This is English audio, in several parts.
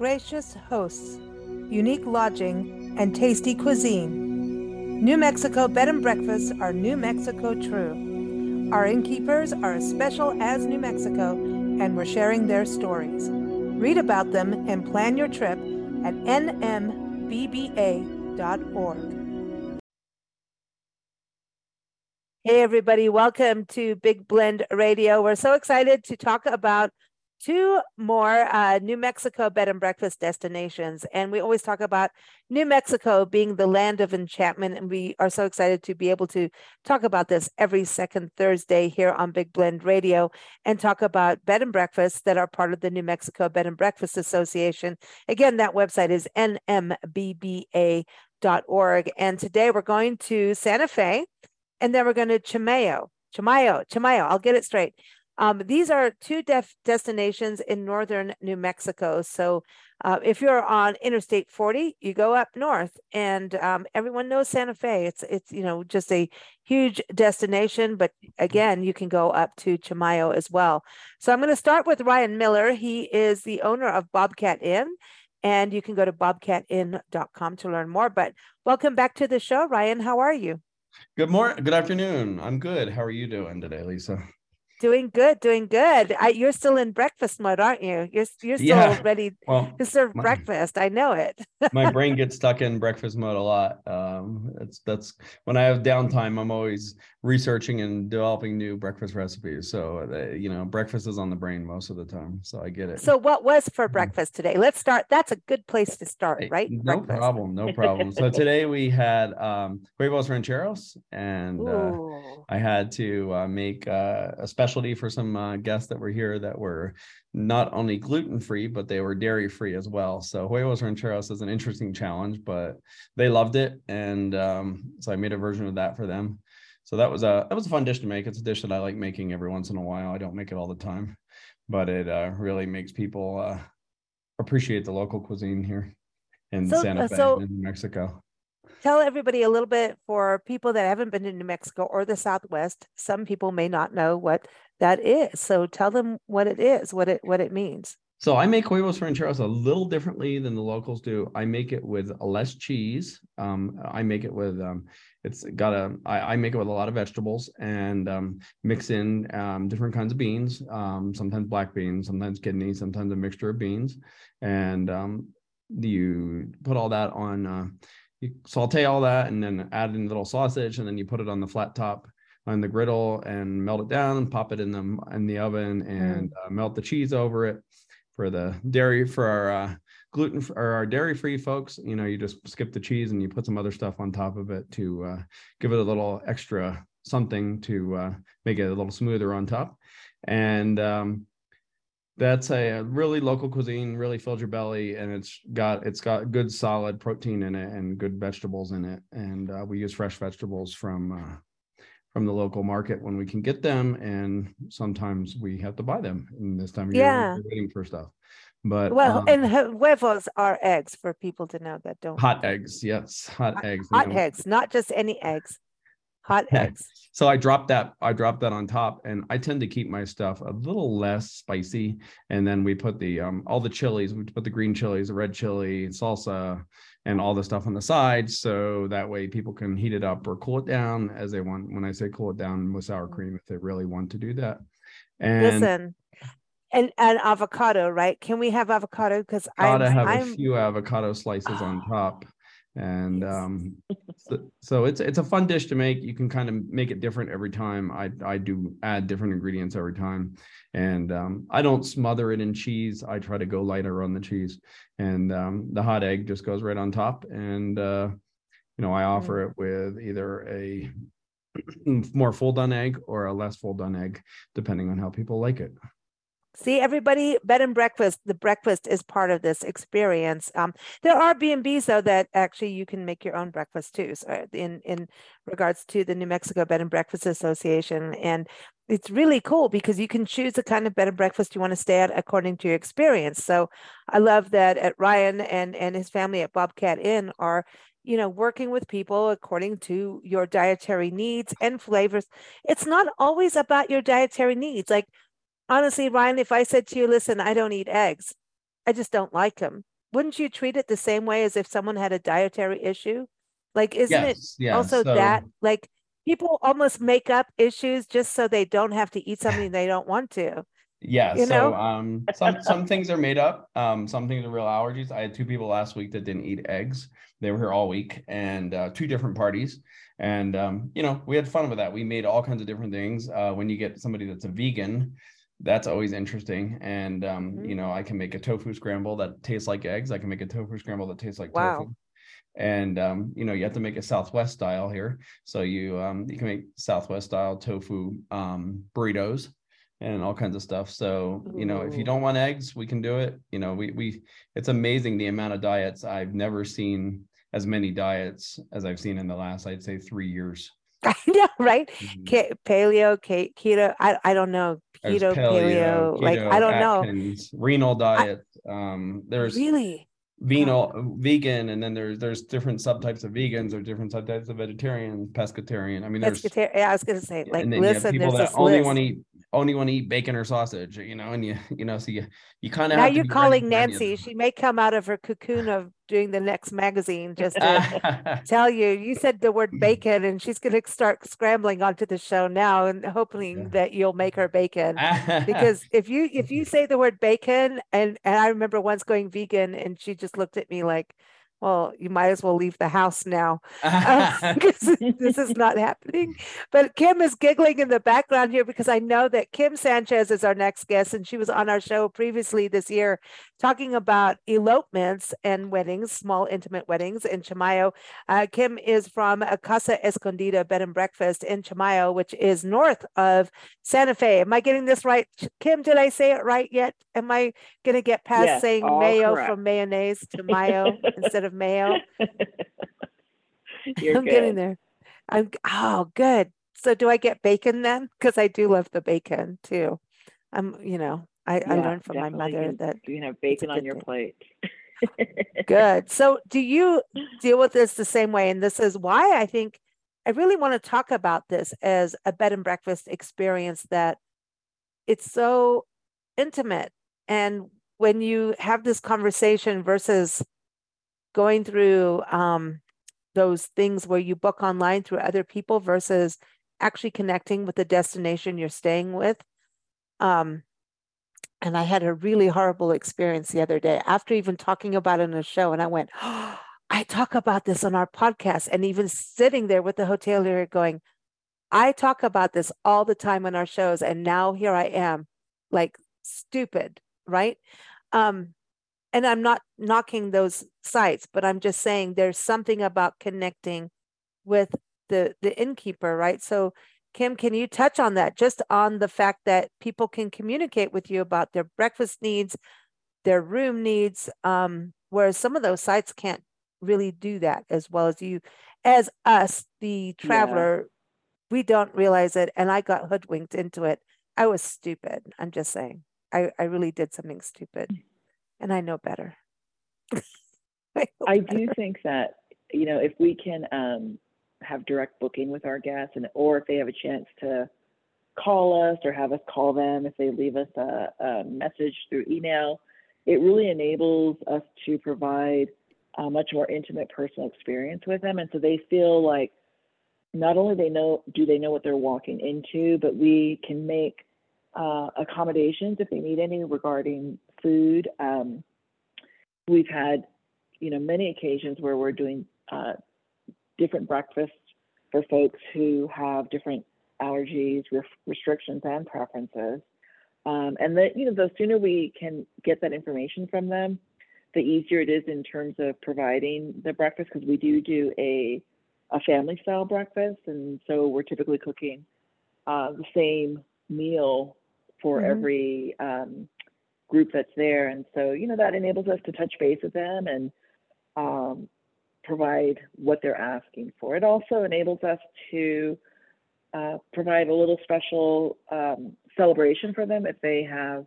gracious hosts, unique lodging, and tasty cuisine. New Mexico Bed and Breakfasts are New Mexico true. Our innkeepers are as special as New Mexico, and we're sharing their stories. Read about them and plan your trip at nmbba.org. Hey, everybody, welcome to Big Blend Radio. We're so excited to talk about two more uh, New Mexico bed and breakfast destinations. And we always talk about New Mexico being the land of enchantment. And we are so excited to be able to talk about this every second Thursday here on Big Blend Radio and talk about bed and breakfasts that are part of the New Mexico Bed and Breakfast Association. Again, that website is nmbba.org. And today we're going to Santa Fe and then we're going to Chimayo. Chimayo, Chimayo, I'll get it straight. Um, these are two def- destinations in northern New Mexico. So uh, if you're on Interstate 40, you go up north, and um, everyone knows Santa Fe. It's it's you know just a huge destination, but again, you can go up to Chimayo as well. So I'm going to start with Ryan Miller. He is the owner of Bobcat Inn. And you can go to bobcatinn.com to learn more. But welcome back to the show, Ryan. How are you? Good morning. Good afternoon. I'm good. How are you doing today, Lisa? Doing good, doing good. I, you're still in breakfast mode, aren't you? You're you're still yeah. ready well, to serve my, breakfast. I know it. my brain gets stuck in breakfast mode a lot. Um, it's that's when I have downtime. I'm always researching and developing new breakfast recipes. So uh, you know, breakfast is on the brain most of the time. So I get it. So what was for mm-hmm. breakfast today? Let's start. That's a good place to start, right? No breakfast. problem. No problem. so today we had um, huevos rancheros, and uh, I had to uh, make uh, a specialty for some uh, guests that were here that were not only gluten free, but they were dairy free as well. So huevos rancheros is an interesting challenge, but they loved it, and um, so I made a version of that for them. So that was a that was a fun dish to make. It's a dish that I like making every once in a while. I don't make it all the time, but it uh, really makes people uh, appreciate the local cuisine here in so, Santa uh, Fe, so, in Mexico tell everybody a little bit for people that haven't been to New Mexico or the Southwest. Some people may not know what that is. So tell them what it is, what it what it means. So I make huevos rancheros a little differently than the locals do. I make it with less cheese. Um, I make it with um, it's got a. I, I make it with a lot of vegetables and um, mix in um, different kinds of beans. Um, sometimes black beans, sometimes kidney, sometimes a mixture of beans, and um, you put all that on. Uh, you saute all that and then add in a little sausage and then you put it on the flat top on the griddle and melt it down and pop it in the in the oven and mm. uh, melt the cheese over it for the dairy for our uh, gluten or our dairy free folks you know you just skip the cheese and you put some other stuff on top of it to uh, give it a little extra something to uh, make it a little smoother on top. And um, that's a really local cuisine really fills your belly and it's got it's got good solid protein in it and good vegetables in it. And uh, we use fresh vegetables from uh, from the local market when we can get them and sometimes we have to buy them in this time of yeah. year waiting for stuff. But well um, and huevos are eggs for people to know that don't hot eggs yes hot, hot eggs hot eggs not just any eggs hot eggs. So I dropped that. I dropped that on top, and I tend to keep my stuff a little less spicy. And then we put the um, all the chilies. We put the green chilies, the red chili, salsa, and all the stuff on the side, so that way people can heat it up or cool it down as they want. When I say cool it down with sour cream, if they really want to do that. And listen, and and avocado, right? Can we have avocado? Because I gotta have I'm, a few avocado slices on top and um, so, so, it's it's a fun dish to make. You can kind of make it different every time. I I do add different ingredients every time, and um, I don't smother it in cheese. I try to go lighter on the cheese, and um, the hot egg just goes right on top. And uh, you know, I offer mm. it with either a more full done egg or a less full done egg, depending on how people like it. See, everybody, bed and breakfast. The breakfast is part of this experience. Um, there are B and B's though that actually you can make your own breakfast too. So in in regards to the New Mexico Bed and Breakfast Association, and it's really cool because you can choose the kind of bed and breakfast you want to stay at according to your experience. So I love that at Ryan and and his family at Bobcat Inn are you know working with people according to your dietary needs and flavors. It's not always about your dietary needs, like honestly, Ryan, if I said to you, listen, I don't eat eggs, I just don't like them. wouldn't you treat it the same way as if someone had a dietary issue? Like, isn't Yes, it also so- that like people almost make up issues just so they don't have to eat something they don't want to? Yeah, you so know? um some some things are made up. Um some things are real allergies. I had two people last week that didn't eat eggs. They were here all week and uh two different parties. And um, you know, we had fun with that. We made all kinds of different things. Uh when you get somebody that's a vegan, that's always interesting. And um, Mhm. you know, I can make a tofu scramble that tastes like eggs. I can make a tofu scramble that tastes like Wow. tofu. And um, you know, you have to make a Southwest style here. So you um you can make Southwest style tofu um burritos and all kinds of stuff. So, you know, if you don't want eggs, we can do it. You know, we we it's amazing the amount of diets. I've never seen as many diets as I've seen in the last, I'd say, three years. I know, right? Mhm. Ke- paleo, ke- keto. I I don't know. Keto, paleo. like keto, I don't know. Renal diet. um, there's Really? venal vegan, and then there's there's different subtypes of vegans or different subtypes of vegetarian, pescatarian. I mean, there's Pescatarian. Yeah, I was gonna say, like, and then you have listen, people that only want to eat only want to eat bacon or sausage, you know, and you you know, so you you kind of Now you're calling for any of Nancy. She may come out of her cocoon of doing the next magazine just to tell you. You said the word mm. bacon, and she's going to start scrambling onto the show now, and hoping Yeah. that you'll make her bacon. Because if you if you say the word bacon, and and I remember once going vegan, and she just looked at me like, "Well, you might as well leave the house now." uh, because this is not happening. But Kim is giggling in the background here because I know that Kim Sanchez is our next guest, and she was on our show previously this year talking about elopements and weddings, small intimate weddings in Chamayo. Uh, Kim is from a Casa Escondida bed and breakfast in Chamayo, which is north of Santa Fe. Am I getting this right? Kim, did I say it right yet? Am I going to get past Yes, saying mayo correct. from mayonnaise to mayo instead of mayo? You're I'm getting there. I'm oh good. So do I get bacon then? Because I do love the bacon too. I'm, you know, I, I learned from my mother can- that You can have bacon on your thing. plate. good. So do you deal with this the same way? And this is why I think I really want to talk about this as a bed and breakfast experience that it's so intimate. And when you have this conversation versus going through um, those things where you book online through other people versus actually connecting with the destination you're staying with. Um, and I had a really horrible experience the other day after even talking about it in a show. And I went, oh, I talk about this on our podcast. And even sitting there with the hotelier going, I talk about this all the time on our shows. And now here I am, like stupid, right? Um, and I'm not knocking those sites, but I'm just saying there's something about connecting with the the innkeeper, right? So Kim, can you touch on that? Just on the fact that people can communicate with you about their breakfast needs, their room needs, um, whereas some of those sites can't really do that as well as you, as us, the Yeah. traveler, we don't realize it. And I got hoodwinked into it. I was stupid. I'm just saying. I, I really did something stupid. And I know better. I, know I better. do think that you know if we can um, have direct booking with our guests, and or if they have a chance to call us or have us call them, if they leave us a, a message through email, it really enables us to provide a much more intimate personal experience with them, and so they feel like not only they know do they know what they're walking into, but we can make uh, accommodations if they need any regarding food. Um, we've had, you know, many occasions where we're doing uh, different breakfasts for folks who have different allergies, ref- restrictions, and preferences. Um, and that, you know, the sooner we can get that information from them, the easier it is in terms of providing the breakfast because we do do a a family style breakfast, and so we're typically cooking uh, the same meal for Mhm. every um, group that's there, and so you know that enables us to touch base with them and um, provide what they're asking for. It also enables us to uh, provide a little special um, celebration for them if they have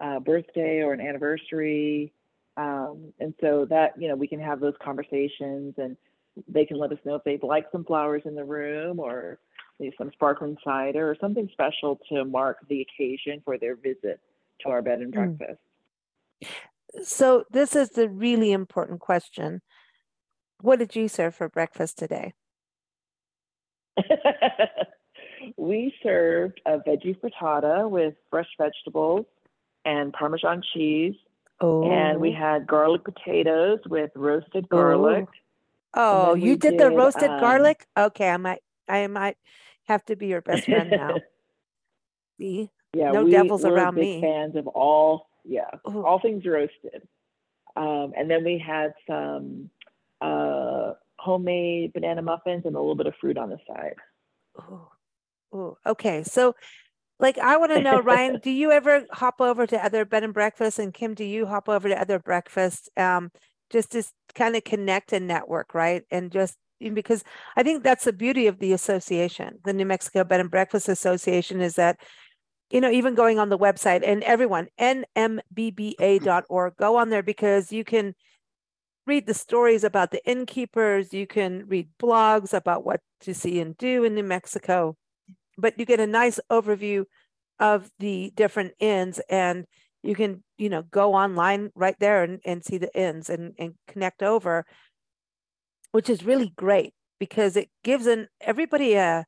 a birthday or an anniversary. Um, and so that, you know, we can have those conversations and they can let us know if they'd like some flowers in the room or maybe some sparkling cider or something special to mark the occasion for their visit to our bed and Mm. So this is the really important question. What did you serve for breakfast today? we served a veggie frittata with fresh vegetables and Parmesan cheese. Oh, And we had garlic potatoes with roasted garlic. oh, then you we did the roasted um, garlic? Okay, I might, I might have to be your best friend now. See? yeah, No we, devils we're around big me. fans of all, yeah, Ooh. all things roasted. Um, and then we had some uh, homemade banana muffins and a little bit of fruit on the side. Ooh, okay. So, like, I want to know, Ryan, do you ever hop over to other bed and breakfast? And Kim, do you hop over to other breakfast um, just to kind of connect and network, right? And just because I think that's the beauty of the association, the New Mexico Bed and Breakfast Association, is that you know, even going on the website and everyone, nmbba.org, go on there because you can read the stories about the innkeepers, you can read blogs about what to see and do in New Mexico, but you get a nice overview of the different inns and you can, you know, go online right there and, and see the inns and, and connect over, which is really great because it gives an everybody a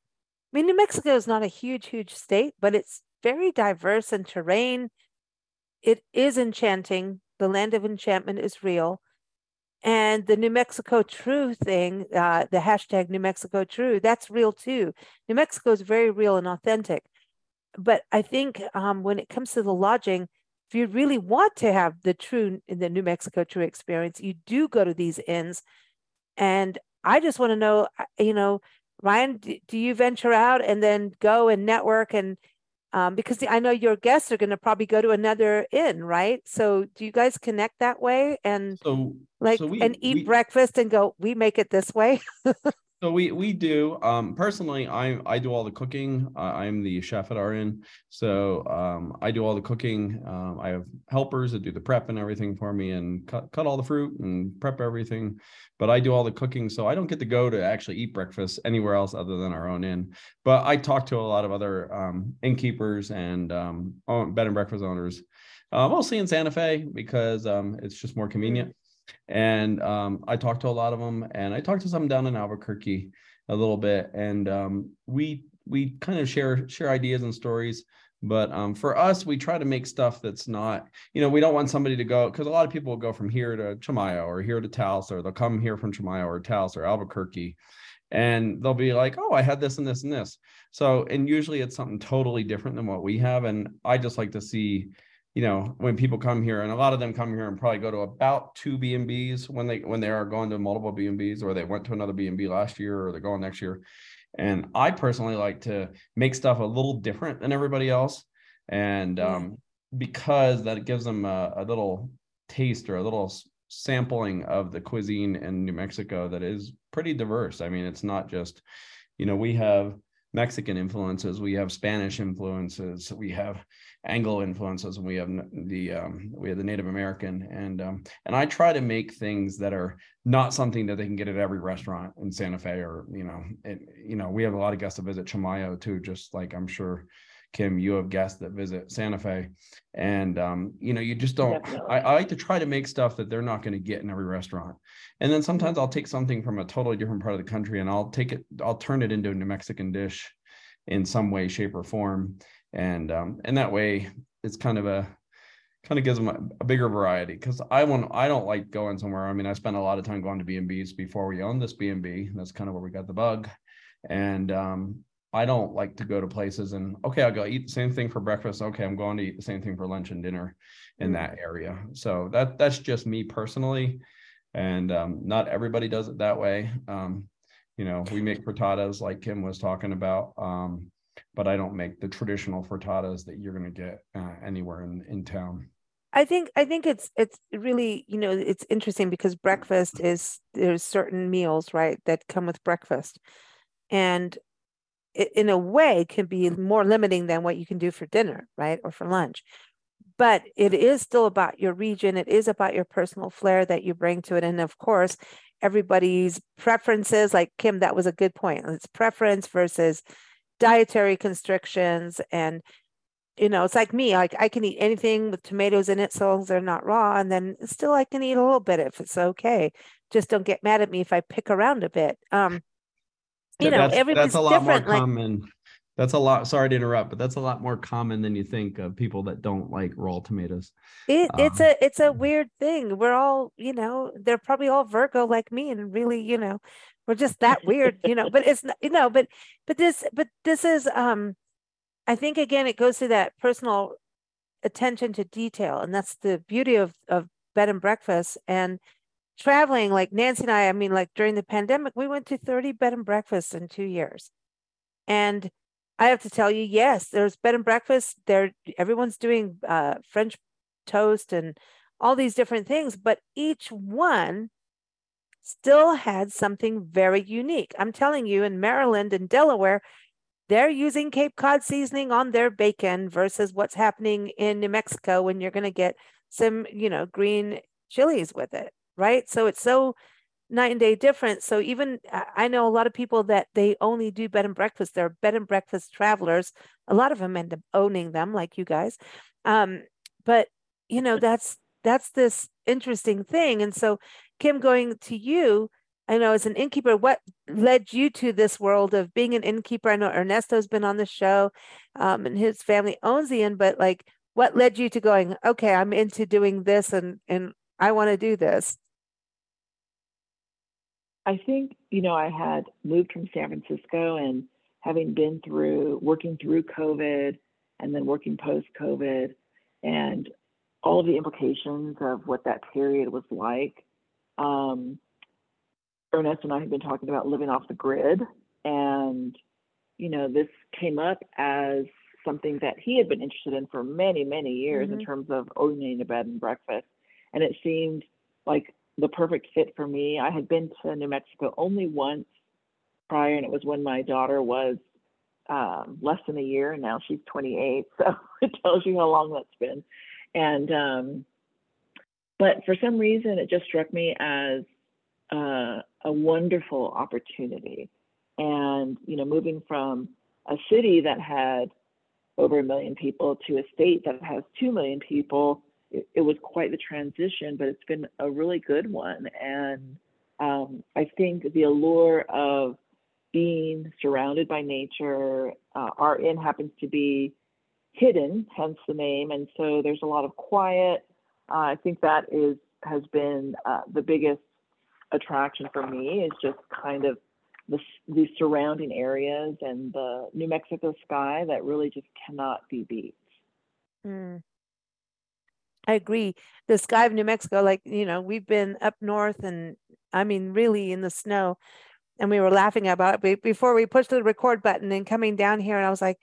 I mean, New Mexico is not a huge, huge state, but it's very diverse in terrain. It is enchanting. The land of enchantment is real. And the New Mexico True thing, uh, the hashtag New Mexico True, that's real too. New Mexico is very real and authentic. But I think um, when it comes to the lodging, if you really want to have the true, in the New Mexico True experience, you do go to these inns. And I just want to know, uh, you know, Ryan, do, do you venture out and then go and network and um, because I know your guests are going to probably go to another inn, right? So do you guys connect that way and So like so we, and eat we- breakfast and go, we make it this way? So we we do. Um, personally, I I do all the cooking. Uh, I'm the chef at our inn, so um, I do all the cooking. Um, I have helpers that do the prep and everything for me, and cut cut all the fruit and prep everything. But I do all the cooking, so I don't get to go to actually eat breakfast anywhere else other than our own inn. But I talk to a lot of other um, innkeepers and um, bed and breakfast owners, uh, mostly in Santa Fe because um, it's just more convenient and um, I talked to a lot of them, and I talked to some down in Albuquerque a little bit, and um, we we kind of share share ideas and stories. But um, for us, we try to make stuff that's not, you know, we don't want somebody to go because a lot of people will go from here to Chimayo or here to Taos, or they'll come here from Chimayo or Taos or Albuquerque, and they'll be like, "Oh, I had this and this and this." So, and usually it's something totally different than what we have, and I just like to see you know when people come here and a lot of them come here and probably go to about two b and b's when they when they are going to multiple b and b's or they went to another b and b last year or they're going next year. And i personally like to make stuff a little different than everybody else. And um, because that gives them a, a little taste or a little sampling of the cuisine in new mexico that is pretty diverse. I mean it's not just you know we have mexican influences we have spanish influences we have Anglo influences, and we have the um, we have the Native American, and um, and I try to make things that are not something that they can get at every restaurant in Santa Fe, or you know, it, you know, we have a lot of guests that visit Chimayo too, just like I'm sure Kim, you have guests that visit Santa Fe, and um, you know, you just don't. I, I like to try to make stuff that they're not going to get in every restaurant, and then sometimes I'll take something from a totally different part of the country, and I'll take it, I'll turn it into a New Mexican dish in some way, shape, or form and um, and that way it's kind of a kind of gives them a, a bigger variety because I want I don't like going somewhere. I mean, I spent a lot of time going to B and B's before we owned this B and B. That's kind of where we got the bug, and um, I don't like to go to places and okay, I'll go eat the same thing for breakfast. Okay, I'm going to eat the same thing for lunch and dinner in Mm. that area. So that that's just me personally, and um, not everybody does it that way. Um, you know, we make frittatas like Kim was talking about. Um, but I don't make the traditional frittatas that you're going to get uh, anywhere in, in town. I think I think it's it's really you know it's interesting because breakfast is there's certain meals right that come with breakfast, and it, in a way can be more limiting than what you can do for dinner right or for lunch, but it is still about your region. It is about your personal flair that you bring to it, and of course everybody's preferences. Like Kim, that was a good point. It's preference versus dietary constrictions and you know, it's like me, like I can eat anything with tomatoes in it so long as they're not raw, and then still I can eat a little bit if it's okay. Just don't get mad at me if I pick around a bit. Um, you know, that's, everybody's that's a lot more different. Like, common. That's a lot. Sorry to interrupt, but that's a lot more common than you think of people that don't like raw tomatoes. it, it's Um, a it's a weird thing. We're all, you know, they're probably all Virgo like me, and really, you know, we're just that weird, you know. But it's not, you know, but but this but this is um, I think again it goes to that personal attention to detail, and that's the beauty of of bed and breakfast and traveling. Like Nancy and I, I mean, like during the pandemic, we went to thirty bed and breakfasts in two years, and I have to tell you, yes, there's bed and breakfast. There, everyone's doing uh, French toast and all these different things, but each one still had something very unique. I'm telling you, in Maryland and Delaware, they're using Cape Cod seasoning on their bacon versus what's happening in New Mexico when you're going to get some, you know, green chilies with it, right? So it's so night and day difference. So even I I know a lot of people that they only do bed and breakfast. They're bed and breakfast travelers. A lot of them end up owning them, like you guys. Um, but you know, that's that's this interesting thing. And so, Kim, going to you, I know as an innkeeper, what led you to this world of being an innkeeper? I know Ernesto's been on the show, um, and his family owns the inn, but like, what led you to going? Okay, I'm into doing this, and and I want to do this. I think, you know, I had moved from San Francisco and having been through working through COVID and then working post COVID and all of the implications of what that period was like. Um, Ernest and I had been talking about living off the grid, and you know, this came up as something that he had been interested in for many, many years in Mhm. terms of owning a bed and breakfast. And it seemed like the perfect fit for me. I had been to New Mexico only once prior, and it was when my daughter was um, less than a year, and now she's 28. So it tells you how long that's been. And um, but for some reason, it just struck me as uh, a wonderful opportunity. And you know, moving from a city that had over a million people to a state that has two million people, it, it was quite the transition, but it's been a really good one. And um, I think the allure of being surrounded by nature, uh, our inn happens to be hidden, hence the name, and so there's a lot of quiet. Uh, I think that is has been uh, the biggest attraction for me is just kind of the, the surrounding areas and the New Mexico sky that really just cannot be beat. Mm. I agree. The sky of New Mexico, like, you know, we've been up north and I mean, really in the snow. And we were laughing about it before we pushed the record button and coming down here. And I was like,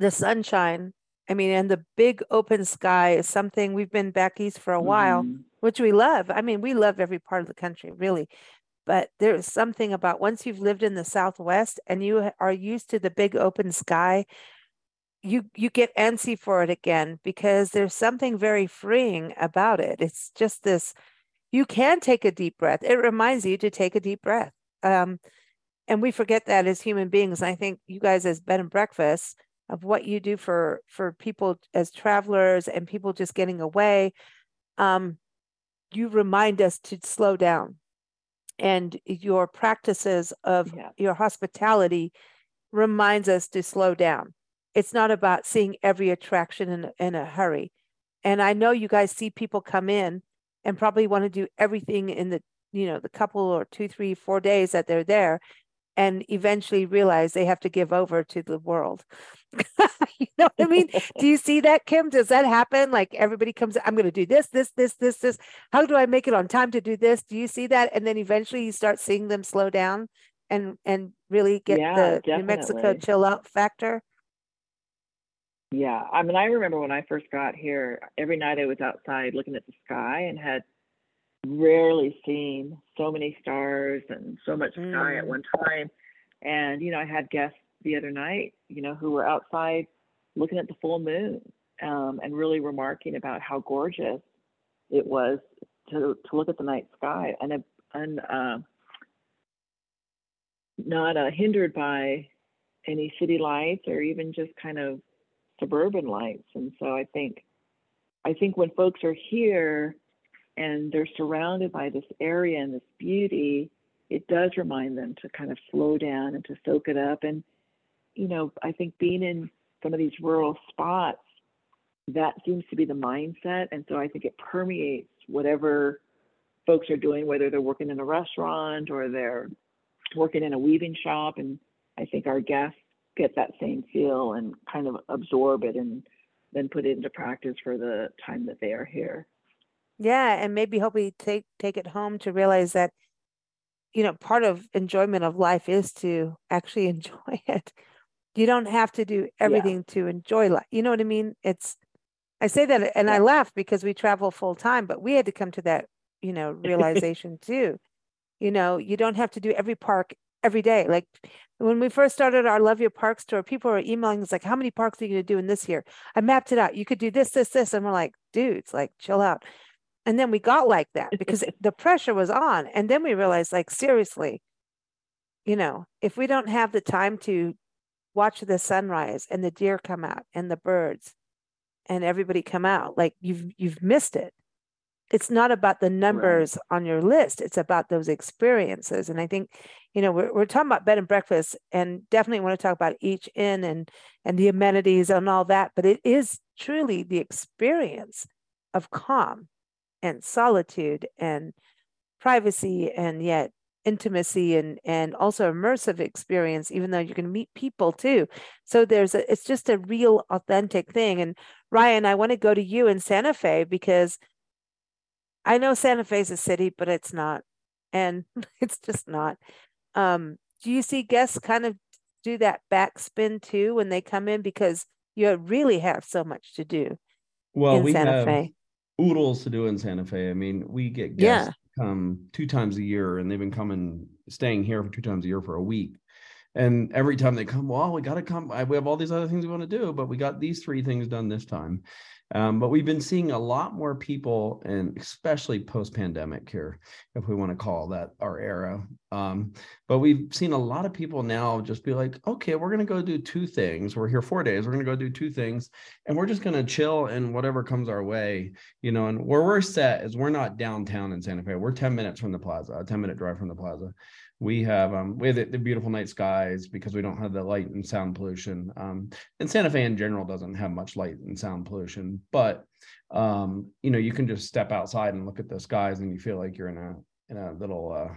the sunshine, I mean, and the big open sky is something we've been back east for a while, Mhm. which we love. I mean, we love every part of the country, really. But there's something about once you've lived in the Southwest and you are used to the big open sky, you you get antsy for it again because there's something very freeing about it. It's just this you can take a deep breath. It reminds you to take a deep breath. Um, and we forget that as human beings. I think you guys as bed and breakfast of what you do for for people as travelers and people just getting away, um, you remind us to slow down. And your practices of Yeah. your hospitality reminds us to slow down. It's not about seeing every attraction in, in a hurry. And I know you guys see people come in and probably want to do everything in the, you know, the couple or two, three, four days that they're there and eventually realize they have to give over to the world. you know what I mean? do you see that, Kim? Does that happen? Like everybody comes, I'm going to do this, this, this, this, this. How do I make it on time to do this? Do you see that? And then eventually you start seeing them slow down and and really get Yeah, the New Mexico chill out factor. Yeah, I mean, I remember when I first got here, every night I was outside looking at the sky and had rarely seen so many stars and so much sky at Mm. one time. And, you know, I had guests the other night, you know, who were outside looking at the full moon um, and really remarking about how gorgeous it was to, to look at the night sky and, a- and uh, not uh, hindered by any city lights or even just kind of suburban lights. And so I think, I think when folks are here and they're surrounded by this area and this beauty, it does remind them to kind of slow down and to soak it up. And, you know, I think being in some of these rural spots, that seems to be the mindset. And so I think it permeates whatever folks are doing, whether they're working in a restaurant or they're working in a weaving shop. And I think our guests get that same feel and kind of absorb it and then put it into practice for the time that they are here. Yeah, and maybe help hopefully take take it home to realize that, you know, part of enjoyment of life is to actually enjoy it. You don't have to do everything yeah. to enjoy life. You know what I mean? It's I say that and yeah. I laugh because we travel full time, but we had to come to that, you know, realization too. You know, you don't have to do every park every day. Like when we first started our Love Your Parks tour, people were emailing us like, "How many parks are you going to do in this year?" I mapped it out. You could do this, this, this, and we're like, "Dudes, like, chill out." And then we got like that because the pressure was on, and then we realized, like, seriously, you know, if we don't have the time to watch the sunrise and the deer come out and the birds and everybody come out, like you've you've missed it. It's not about the numbers right. on your list. It's about those experiences. And i think you know we're, we're talking about bed and breakfast and definitely want to talk about each inn and and the amenities and all that but it is truly the experience of calm and solitude and privacy and yet intimacy and and also immersive experience even though you're going to meet people too so there's a it's just a real authentic thing and ryan i want to go to you in santa fe because I know Santa Fe is a city, but it's not. And it's just not. Um, do you see guests kind of do that backspin too when they come in because you really have so much to do well, in we Santa have Fe? Oodles to do in Santa Fe. I mean, we get guests yeah. come two times a year and they've been coming, staying here for two times a year for a week. And every time they come, well, we got to come. We have all these other things we want to do, but we got these three things done this time. Um, but we've been seeing a lot more people, and especially post pandemic here, if we want to call that our era. Um, but we've seen a lot of people now just be like, okay, we're going to go do two things. We're here four days. We're going to go do two things, and we're just going to chill and whatever comes our way, you know. And where we're set is we're not downtown in Santa Fe. We're 10 minutes from the plaza, a 10 minute drive from the plaza we have um, we have the, the, beautiful night skies because we don't have the light and sound pollution. Um, and Santa Fe in general doesn't have much light and sound pollution, but um, you know you can just step outside and look at the skies and you feel like you're in a in a little uh,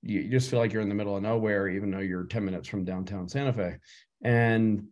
you, just feel like you're in the middle of nowhere, even though you're 10 minutes from downtown Santa Fe. And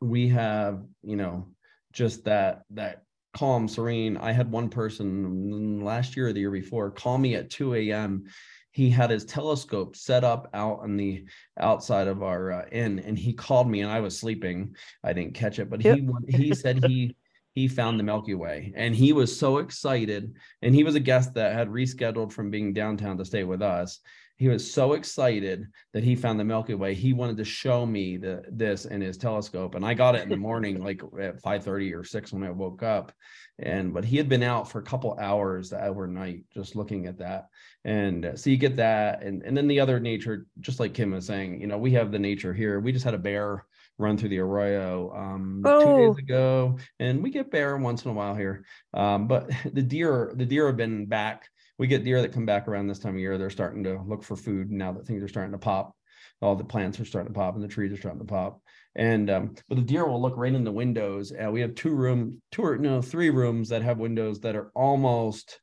we have you know just that that calm, serene. I had one person last year or the year before call me at 2 a.m he had his telescope set up out on the outside of our uh, inn and he called me and i was sleeping i didn't catch it but yep. he he said he he found the milky way and he was so excited and he was a guest that had rescheduled from being downtown to stay with us he was so excited that he found the milky way. He wanted to show me the this in his telescope. And i got it in the morning like at five thirty or 6 when i woke up. And but he had been out for a couple hours overnight just looking at that. And uh, so you get that. And and then the other nature just like kim was saying you know we have the nature here. We just had a bear run through the arroyo um oh. two days oh. ago. And we get bear once in a while here. Um but the deer the deer have been back we get deer that come back around this time of year they're starting to look for food now that things are starting to pop all the plants are starting to pop and the trees are starting to pop and um, but the deer will look right in the windows. Uh, we have two room, two or no, three rooms that have windows that are almost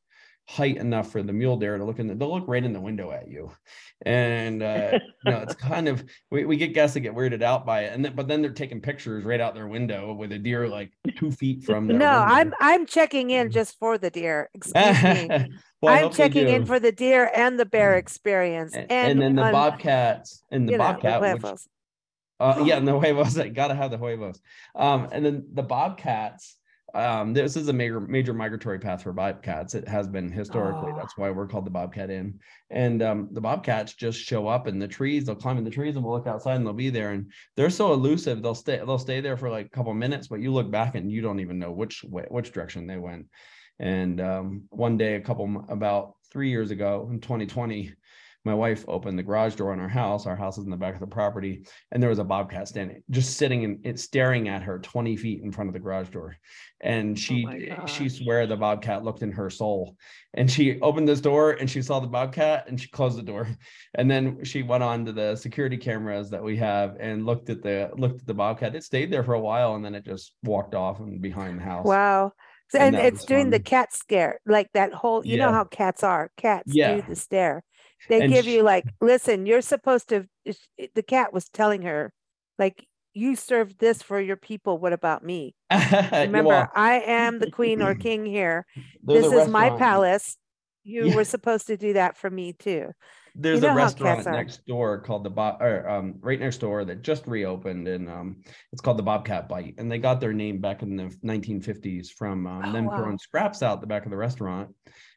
height enough for the mule deer to look in the, they'll look right in the window at you and uh you know it's kind of we, we get guests that get weirded out by it and then but then they're taking pictures right out their window with a deer like two feet from them no window. i'm i'm checking in mm-hmm. just for the deer excuse me well, i'm checking in for the deer and the bear mm-hmm. experience and, and, and then the bobcats and the bobcat know, which, uh, yeah, and the huevos, I gotta have the huevos. Um, and then the bobcats. Um, this is a major major migratory path for bobcats. It has been historically. Oh. That's why we're called the Bobcat Inn. And um, the bobcats just show up in the trees. They'll climb in the trees and we'll look outside and they'll be there. And they're so elusive. They'll stay. They'll stay there for like a couple minutes, but you look back and you don't even know which way, which direction they went. And um, one day, a couple about three years ago in 2020, my wife opened the garage door in our house. Our house is in the back of the property, and there was a bobcat standing, just sitting and staring at her 20 feet in front of the garage door. And she oh my she swear the bobcat looked in her soul. And she opened this door and she saw the bobcat and she closed the door. And then she went on to the security cameras that we have and looked at the looked at the bobcat. It stayed there for a while and then it just walked off and behind the house. Wow. So- And And it's was doing the cat scare, like that whole, you know how cats are. Cats do the stare. They And give sh- you like, listen, you're supposed to, the cat was telling her, like, you served this for your people. What about me? Remember, I am the queen or king here. there's This is my palace. You Yeah. were supposed to do that for me too. There's know a restaurant next door called the Bob, or um, right next door that just reopened, and um, it's called the Bobcat Bite, and they got their name back in the 1950s from um, Oh, them wow. throwing scraps out the back of the restaurant.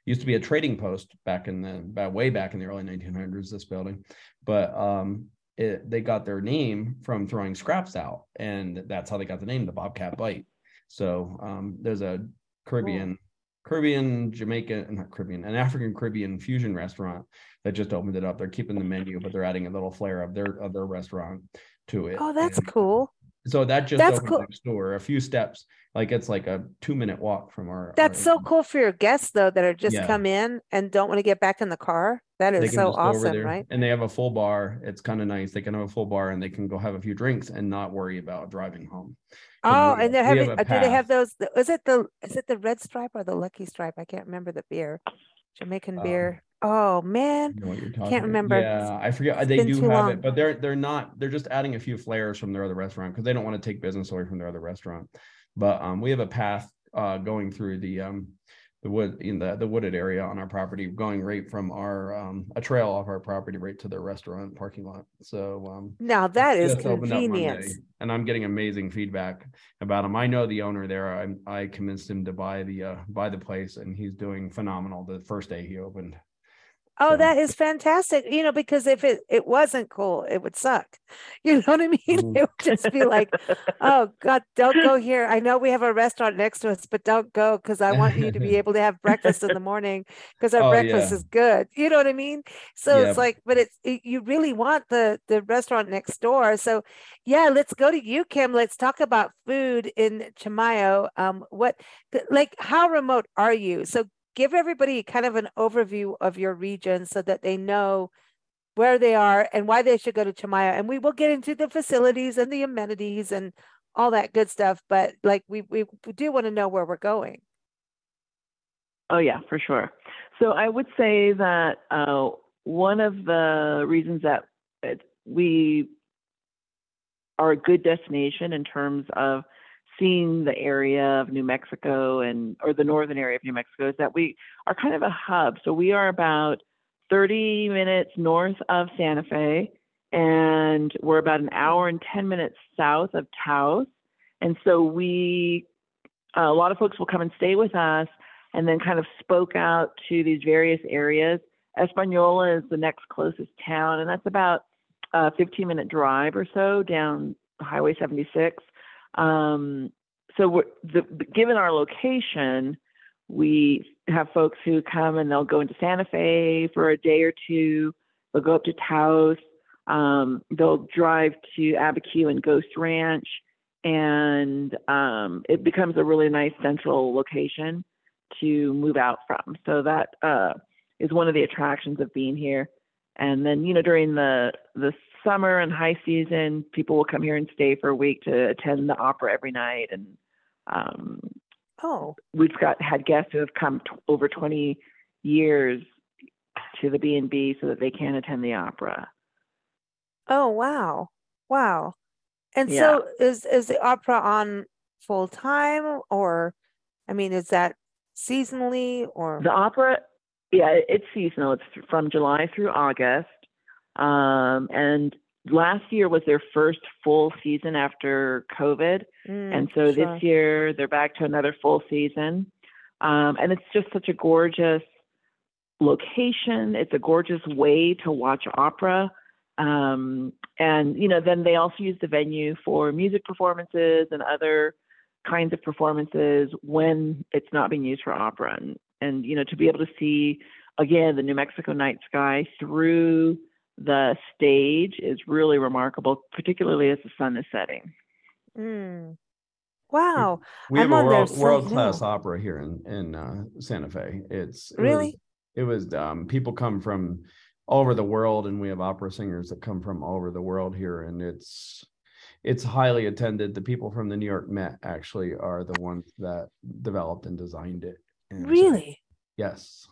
Used to be a trading post back in the back, way back in the early 1900s. This building, but um, it, they got their name from throwing scraps out, and that's how they got the name, the Bobcat Bite. So um, there's a Caribbean, Caribbean, Jamaican, not Caribbean, an African Caribbean fusion restaurant that just opened it up. They're keeping the menu, but they're adding a little flair of their of their restaurant to it. Oh, that's And cool. So that just That's cool. next door, a few steps, like it's like a two minute walk from our. That's our- so cool for your guests though, that are just Yeah. come in and don't want to get back in the car. That is so just go over awesome, right? And they have a full bar. It's kind of nice. They can have a full bar and they can go have a few drinks and not worry about driving home. Oh, we- and they're have having, a uh, do they have those, is it the, is it the red stripe or the lucky stripe? I can't remember the beer. Jamaican Um, beer. Oh, man. I know what you're talking about. remember. Yeah, I forget. It's They do have long. it, but they're they're not. They're just adding a few flares from their other restaurant because they don't want to take business away from their other restaurant. But um, we have a path uh going through the um the wood in the the wooded area on our property, going right from our um a trail off our property right to their restaurant parking lot. So um. Now that is just opened up Monday, convenience. and I'm getting amazing feedback about him. I know the owner there. I I convinced him to buy the uh buy the place, and he's doing phenomenal. The first day he opened. Oh, So- that is fantastic. You know, because if it, it wasn't cool, it would suck. You know what I mean? Mm. It would just be like, oh God, don't go here. I know we have a restaurant next to us, but don't go because I want you to be able to have breakfast in the morning because our Oh, breakfast yeah. is good. You know what I mean? So Yeah. it's like, but it's it, you really want the the restaurant next door. So yeah, let's go to you, Kim. Let's talk about food in Chimayo. Um, what like how remote are you? So give everybody kind of an overview of your region so that they know where they are and why they should go to Chamaya. And we will get into the facilities and the amenities and all that good stuff. But like we we do want to know where we're going. Oh yeah, for sure. So I would say that uh, one of the reasons that we are a good destination in terms of seeing the area of New Mexico and or the northern area of New Mexico is that we are kind of a hub. So we are about 30 minutes north of Santa Fe, and we're about an hour and 10 minutes south of Taos. And so we, a lot of folks will come and stay with us and then kind of spoke out to these various areas. Espanola is the next closest town, and that's about a 15 minute drive or so down Highway 76. Um, so, the, given our location, we have folks who come and they'll go into Santa Fe for a day or two. They'll go up to Taos. Um, they'll drive to Abiquiu and Ghost Ranch, and um, it becomes a really nice central location to move out from. So that uh, is one of the attractions of being here. And then, you know, during the the summer and high season, people will come here and stay for a week to attend the opera every night. And um, Oh, we've got had guests who have come t- over 20 years to the B and B so that they can attend the opera. oh wow. Wow. And Yeah. so is is the opera on full time or I mean is that seasonally or The opera, yeah, it's seasonal. It's from July through August. Um, and last year was their first full season after COVID. Mm, and so sure. this year they're back to another full season. Um, and it's just such a gorgeous location. It's a gorgeous way to watch opera. Um, and, you know, then they also use the venue for music performances and other kinds of performances when it's not being used for opera. And, and you know, to be able to see again, the New Mexico night sky through the stage is really remarkable, particularly as the sun is setting. Mm. Wow. We have I'm a on there world, world class new. opera here in in uh, Santa Fe. It's it was- Really? it was um, people come from all over the world, and we have opera singers that come from all over the world here, and it's it's highly attended. The people from the New York Met actually are the ones that developed and designed it. And so- Really? yes.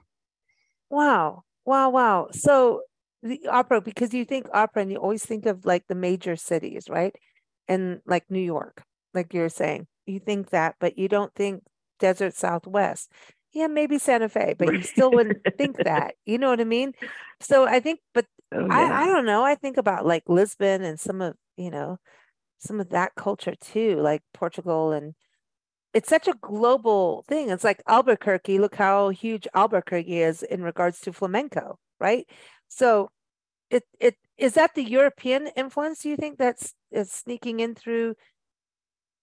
Wow. Wow. Wow. So the opera, because you think opera and you always think of like the major cities, right? And like New York, like you're saying, you think that, but you don't think desert Southwest. Yeah, maybe Santa Fe, but you still wouldn't think that. You know what I mean? So I think, but Oh, I. I don't know. I think about like Lisbon and some of, you know, some of that culture too, like Portugal and it's such a global thing. It's like Albuquerque. Look how huge Albuquerque is in regards to flamenco, right? So it it is that the European influence Do you think that's is sneaking in through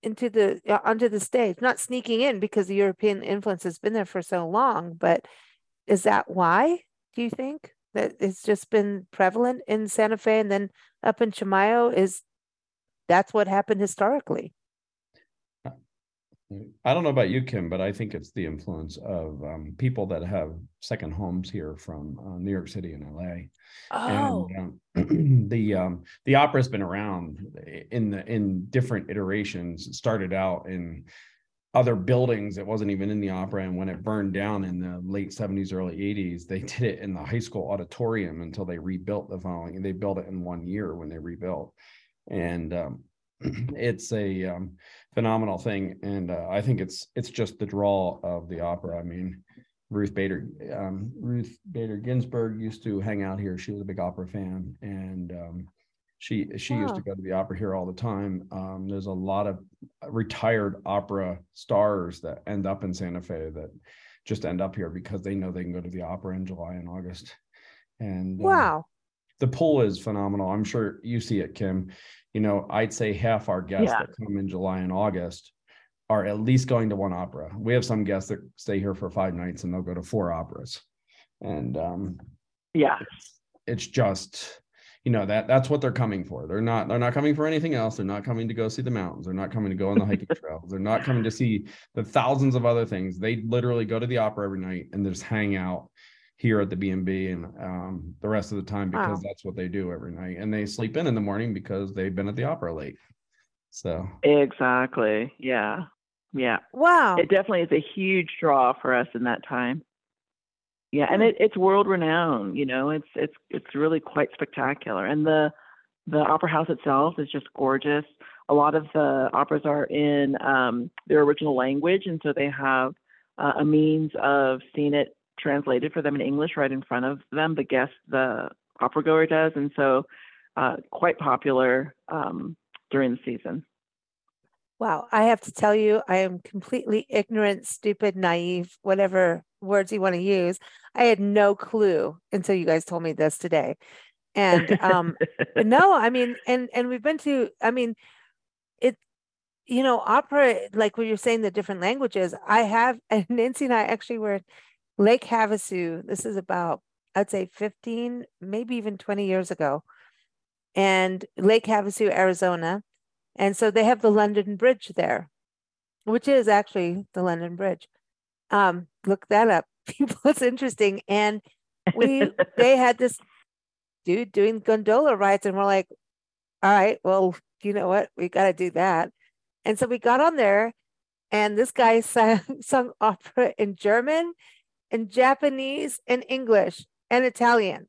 into the uh, onto the stage? Not sneaking in because the European influence has been there for so long, but is that why? Do you think that it's just been prevalent in Santa Fe and then up in Chimayo? Is that's what happened historically? I don't know about you, Kim, but I think it's the influence of um, people that have second homes here from uh, New York City and LA. Oh, And um, the um, the opera's been around in the in different iterations. It started out in other buildings. It wasn't even in the opera, and when it burned down in the late seventies, early eighties, they did it in the high school auditorium until they rebuilt the following. They built it in one year when they rebuilt, and um, it's a um, phenomenal thing. And uh, I think it's it's just the draw of the opera. I mean. Ruth Bader, um, Ruth Bader Ginsburg used to hang out here. She was a big opera fan, and um, she she used to go to the opera here all the time. Um, there's a lot of retired opera stars that end up in Santa Fe that just end up here because they know they can go to the opera in July and August. And uh, wow. The pool is phenomenal. I'm sure you see it, Kim. You know, I'd say half our guests Yeah. that come in July and August are at least going to one opera. We have some guests that stay here for five nights and they'll go to four operas. And um, Yeah. it's just, you know, that that's what they're coming for. They're not they're not coming for anything else. They're not coming to go see the mountains. They're not coming to go on the hiking trails. They're not coming to see the thousands of other things. They literally go to the opera every night and just hang out here at the B&B and um, the rest of the time because Wow. that's what they do every night. And they sleep in in the morning because they've been at the opera late. So Exactly. Yeah. Yeah. Wow. It definitely is a huge draw for us in that time. Yeah, and it, it's world renowned. You know, it's it's it's really quite spectacular, and the the opera house itself is just gorgeous. A lot of the operas are in um, their original language, and so they have uh, a means of seeing it translated for them in English right in front of them. The guest, the opera goer does, and so uh, quite popular um, during the season. Wow, I have to tell you, I am completely ignorant, stupid, naive, whatever words you want to use. I had no clue until you guys told me this today. And um but no, I mean, and and we've been to, I mean, it, you know, opera, like when you're saying the different languages, I have, and Nancy and I actually were Lake Havasu. This is about, I'd say 15, maybe even 20 years ago. And Lake Havasu, Arizona. And so they have the London Bridge there, which is actually the London Bridge. Um, look that up. People, it's interesting. And we they had this dude doing gondola rides, and we're like, all right, well, you know what? We got to do that. And so we got on there, and this guy sang, sung opera in German, and Japanese, and English, and Italian.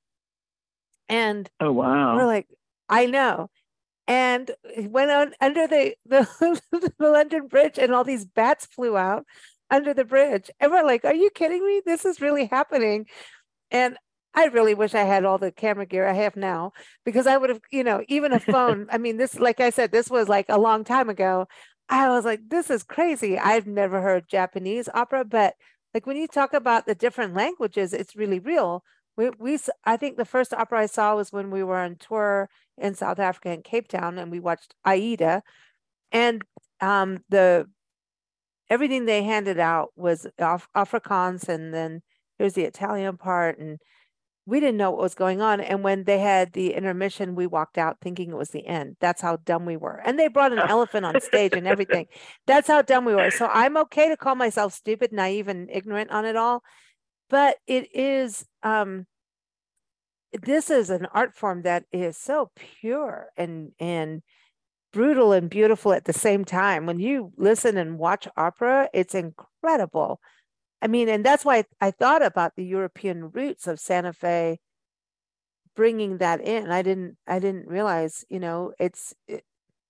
And oh wow! we're like, I know. And went on under the, the the London Bridge, and all these bats flew out under the bridge. And we're like, Are you kidding me? This is really happening. And I really wish I had all the camera gear I have now because I would have, you know, even a phone. I mean, this, like I said, this was like a long time ago. I was like, this is crazy. I've never heard Japanese opera, but like when you talk about the different languages, it's really real. We, we, I think the first opera I saw was when we were on tour in South Africa in Cape Town, and we watched Aida, and um, the everything they handed out was Af- Afrikaans, and then here's the Italian part, and we didn't know what was going on. And when they had the intermission, we walked out thinking it was the end. That's how dumb we were. And they brought an elephant on stage and everything. That's how dumb we were. So I'm okay to call myself stupid, naive, and ignorant on it all. But it is um this is an art form that is so pure and and brutal and beautiful at the same time. When you listen and watch opera, it's incredible. I mean, and that's why I thought about the European roots of Santa Fe bringing that in. I didn't I didn't realize, you know, it's it,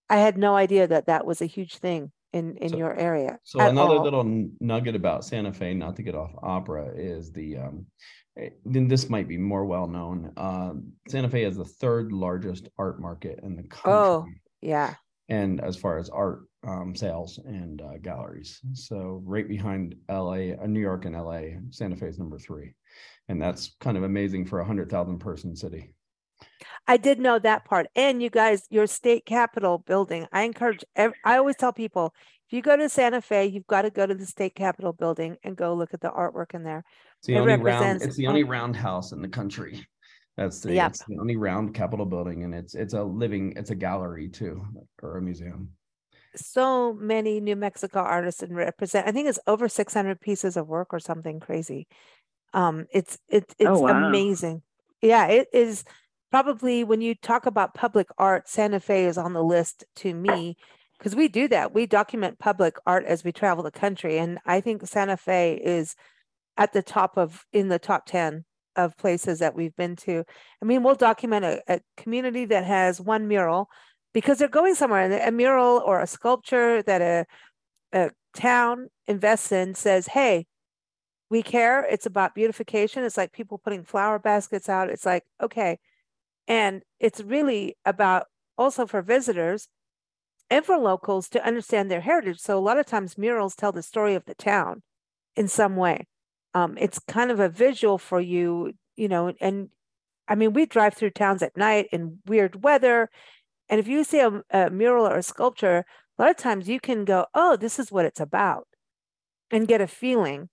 I had no idea that that was a huge thing in in So- your area. So another all. little nugget about Santa Fe, not to get off opera, is the um, eh, then this might be more well known. Um, Santa Fe is the third largest art market in the country. Oh. yeah. And as far as art um, sales and uh, galleries. So right behind LA, uh, New York and LA, Santa Fe is number three. And that's kind of amazing for a hundred thousand person city. I did know that part. And you guys, your state capitol building, I encourage, I always tell people, if you go to Santa Fe, you've got to go to the state capitol building and go look at the artwork in there. It's the It only round, represents- it's the only round house in the country. That's the, Yep. it's the only round capitol building and it's, it's a living, it's a gallery too, or a museum. So many New Mexico artists and represent, I think it's over 600 pieces of work or something crazy. Um, it's, it's, it's Oh, wow. amazing. Yeah, it is probably when you talk about public art, Santa Fe is on the list to me because we do that. We document public art as we travel the country. And I think Santa Fe is at the top of, in the top 10 of places that we've been to. I mean, we'll document a, a community that has one mural because they're going somewhere and a mural or a sculpture that a, a town invests in says, hey, we care. It's about beautification. It's like people putting flower baskets out. It's like, okay. And it's really about also for visitors and for locals to understand their heritage. So a lot of times murals tell the story of the town in some way. Um, it's kind of a visual for you, you know, and I mean, we drive through towns at night in weird weather. And if you see a, a mural or a sculpture, a lot of times you can go, oh, this is what it's about and get a feeling,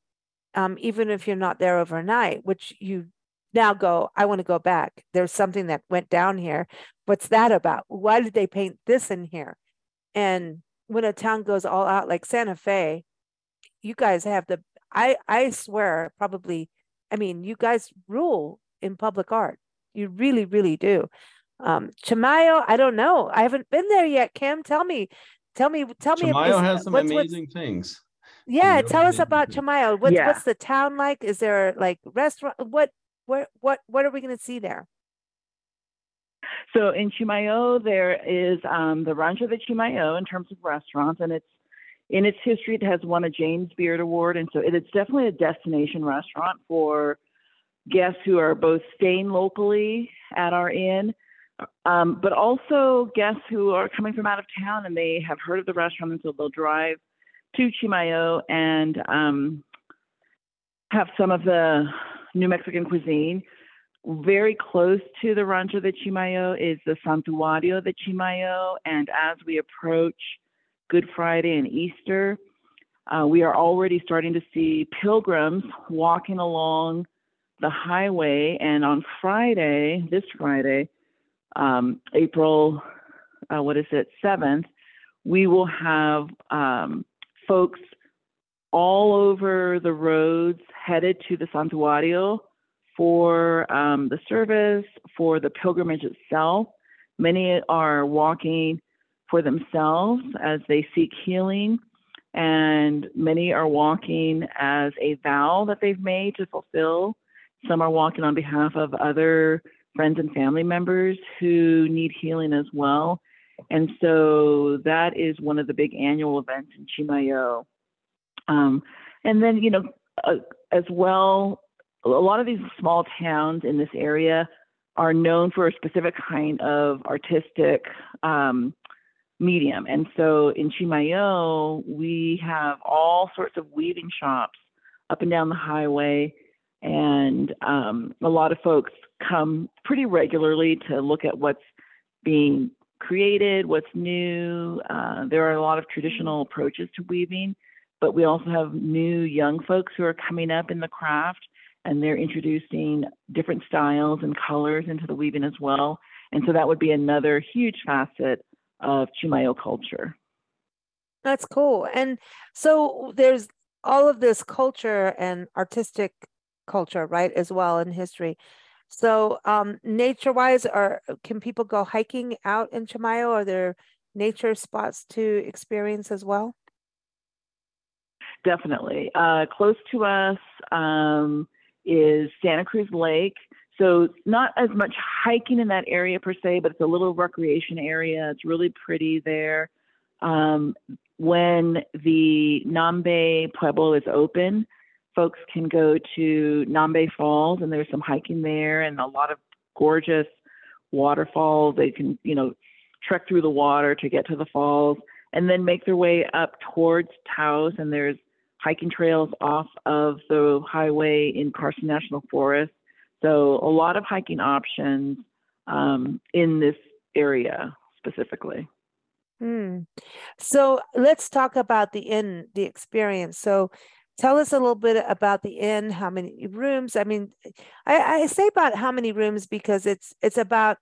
um, even if you're not there overnight, which you now go, I want to go back. There's something that went down here. What's that about? Why did they paint this in here? And when a town goes all out like Santa Fe, you guys have the, I, I swear, probably, I mean, you guys rule in public art. You really, really do. Um, Chimayo, I don't know. I haven't been there yet. Kim, tell me, tell me, tell me. if Chimayo has some what's- what's- amazing things. yeah, really tell us about things. Chimayo. What's Yeah. what's the town like? Is there like restaurant? What what what what are we going to see there? So in Chimayo, there is um, the Rancho de Chimayo in terms of restaurants, and it's in its history, it has won a James Beard Award, and so it, it's definitely a destination restaurant for guests who are both staying locally at our inn, um, but also guests who are coming from out of town and they have heard of the restaurant, and so they'll drive to Chimayo and um, have some of the New Mexican cuisine very close to the Rancho de Chimayo is the Santuario de Chimayo. And as we approach Good Friday and Easter, uh, we are already starting to see pilgrims walking along the highway. And on Friday, this Friday, um, April, uh, what is it, 7th, we will have um, folks all over the roads headed to the Santuario for um, the service, for the pilgrimage itself. Many are walking for themselves as they seek healing, and many are walking as a vow that they've made to fulfill. Some are walking on behalf of other friends and family members who need healing as well. And so that is one of the big annual events in Chimayo. Um, and then, you know, uh, as well, a lot of these small towns in this area are known for a specific kind of artistic um, medium. And so in Chimayo, we have all sorts of weaving shops up and down the highway. And um, a lot of folks come pretty regularly to look at what's being created, what's new. Uh, there are a lot of traditional approaches to weaving, but we also have new young folks who are coming up in the craft and they're introducing different styles and colors into the weaving as well. And so that would be another huge facet of Chimayo culture. That's cool. And so there's all of this culture and artistic culture, right, as well in history. So um, nature-wise, are can people go hiking out in Chimayo? Are there nature spots to experience as well? Definitely. Uh, close to us um, is Santa Cruz Lake. So not as much hiking in that area per se, but it's a little recreation area. It's really pretty there. Um, when the Nambe Pueblo is open, folks can go to Nambe Falls, and there's some hiking there and a lot of gorgeous waterfalls. They can, you know, trek through the water to get to the falls, and then make their way up towards Taos. And there's hiking trails off of the highway in Carson National Forest. So a lot of hiking options um, in this area specifically. Hmm. So let's talk about the inn, the experience. So tell us a little bit about the inn, how many rooms? I mean, I, I say about how many rooms because it's it's about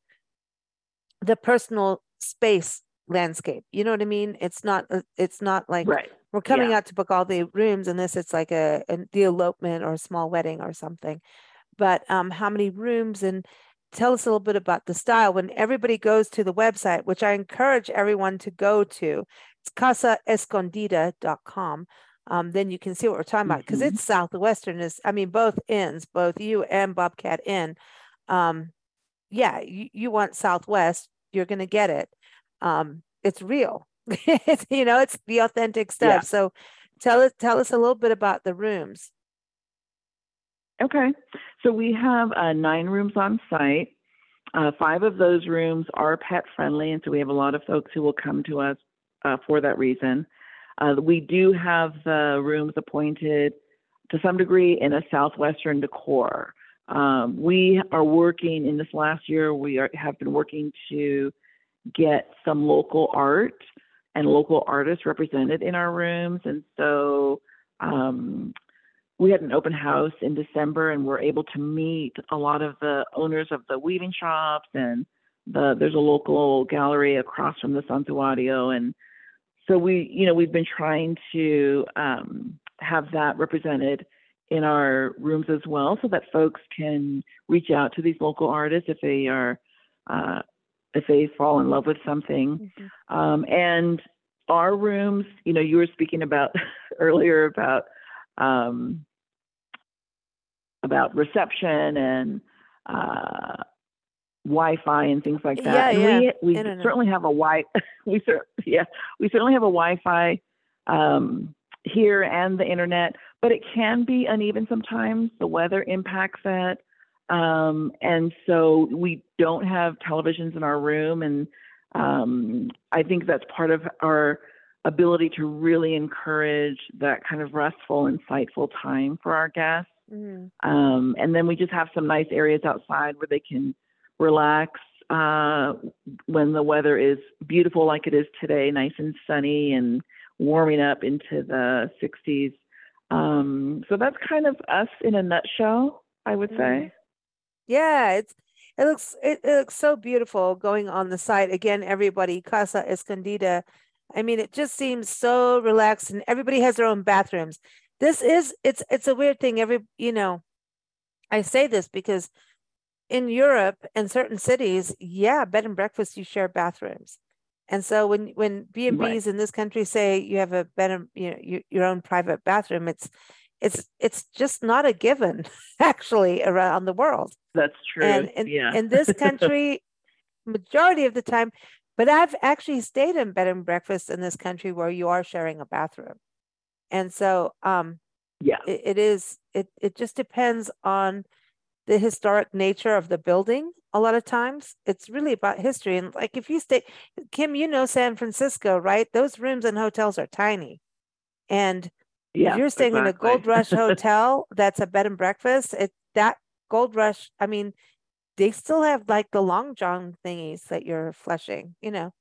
the personal space landscape. You know what I mean? It's not uh, it's not like Right. we're coming Yeah. out to book all the rooms unless it's like a, a the elopement or a small wedding or something. But um, how many rooms and tell us a little bit about the style. When everybody goes to the website, which I encourage everyone to go to, it's casaescondida.com. Um, then you can see what we're talking about because Mhm. it's southwestern. Is I mean both ends both you and Bobcat Inn. Um, yeah, you, you want Southwest, you're going to get it. Um, it's real. it's, you know, it's the authentic stuff. Yeah. So tell us tell us a little bit about the rooms. Okay. So we have uh, nine rooms on site. Uh, five of those rooms are pet friendly, and so we have a lot of folks who will come to us uh, for that reason. Uh, we do have the rooms appointed to some degree in a southwestern decor. Um, we are working in this last year. We are, have been working to get some local art and local artists represented in our rooms, and so um, we had an open house in December and we're able to meet a lot of the owners of the weaving shops and the there's a local gallery across from the Santuario and so we you know we've been trying to um, have that represented in our rooms as well so that folks can reach out to these local artists if they are uh, if they fall in love with something. Um, and our rooms, you know, you were speaking about earlier about um, about reception and uh, Wi-Fi and things like that. Yeah, yeah, we we certainly have a wi we cer- yeah we certainly have a Wi-Fi um, here and the internet, but it can be uneven sometimes. The weather impacts that. Um, and so we don't have televisions in our room, and um, I think that's part of our ability to really encourage that kind of restful, insightful time for our guests. Mhm. Um, and then we just have some nice areas outside where they can relax uh, when the weather is beautiful, like it is today, nice and sunny and warming up into the 60s. Um, so that's kind of us in a nutshell, I would say. Yeah, it's it looks it, it looks so beautiful going on the site. Again, everybody, Casa Escondida. I mean, it just seems so relaxed and everybody has their own bathrooms. This is it's it's a weird thing. Every you know, I say this because in Europe and certain cities, yeah, bed and breakfast you share bathrooms. And so when when B and. B's in this country say you have a bed and you know your, your own private bathroom, it's it's it's just not a given actually around the world That's true. and in, yeah. in this country majority of the time but i've actually stayed in bed and breakfast in this country where you are sharing a bathroom and so um yeah. it, it is it it just depends on the historic nature of the building a lot of times it's really about history and like if you stay kim you know san francisco right those rooms and hotels are tiny and Yeah. if you're staying in a. Gold Rush hotel that's a bed and breakfast, it that Gold Rush, I mean, they still have like the long john thingies that you're flushing, you know.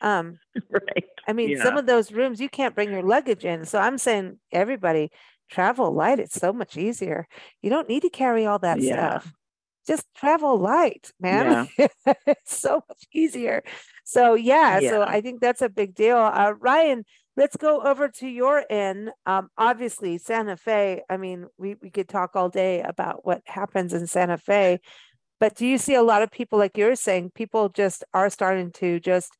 Um, right. I mean, some of those rooms you can't bring your luggage in. So I'm saying everybody travel light. It's so much easier. You don't need to carry all that Yeah. stuff. Just travel light, man. it's so much easier. So yeah, so I think that's a big deal. Uh, Ryan, let's go over to your end. Um, obviously, Santa Fe. I mean, we we could talk all day about what happens in Santa Fe, but do you see a lot of people like you're saying? People just are starting to just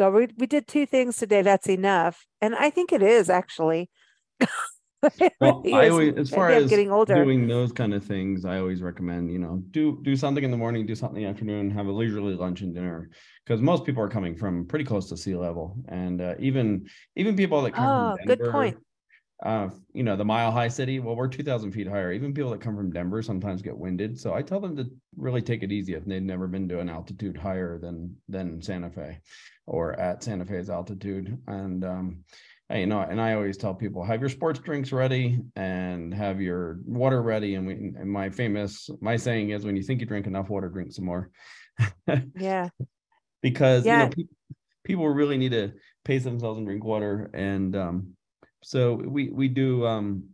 go. We we did two things today. That's enough, and I think it is actually. Well, I always, as far as getting older. doing those kind of things, I always recommend, you know, do do something in the morning, do something in the afternoon, have a leisurely lunch and dinner, because most people are coming from pretty close to sea level, and uh, even even people that come Oh, from good point. Uh, you know, the mile high city. Well, we're two thousand feet higher. Even people that come from Denver sometimes get winded, so I tell them to really take it easy if they've never been to an altitude higher than than Santa Fe, or at Santa Fe's altitude, and um, you know, and I always tell people have your sports drinks ready and have your water ready. And we, and my famous, my saying is, when you think you drink enough water, drink some more, Yeah. because you Yeah. know pe- people really need to pace themselves and drink water. And um, so we we do. Um,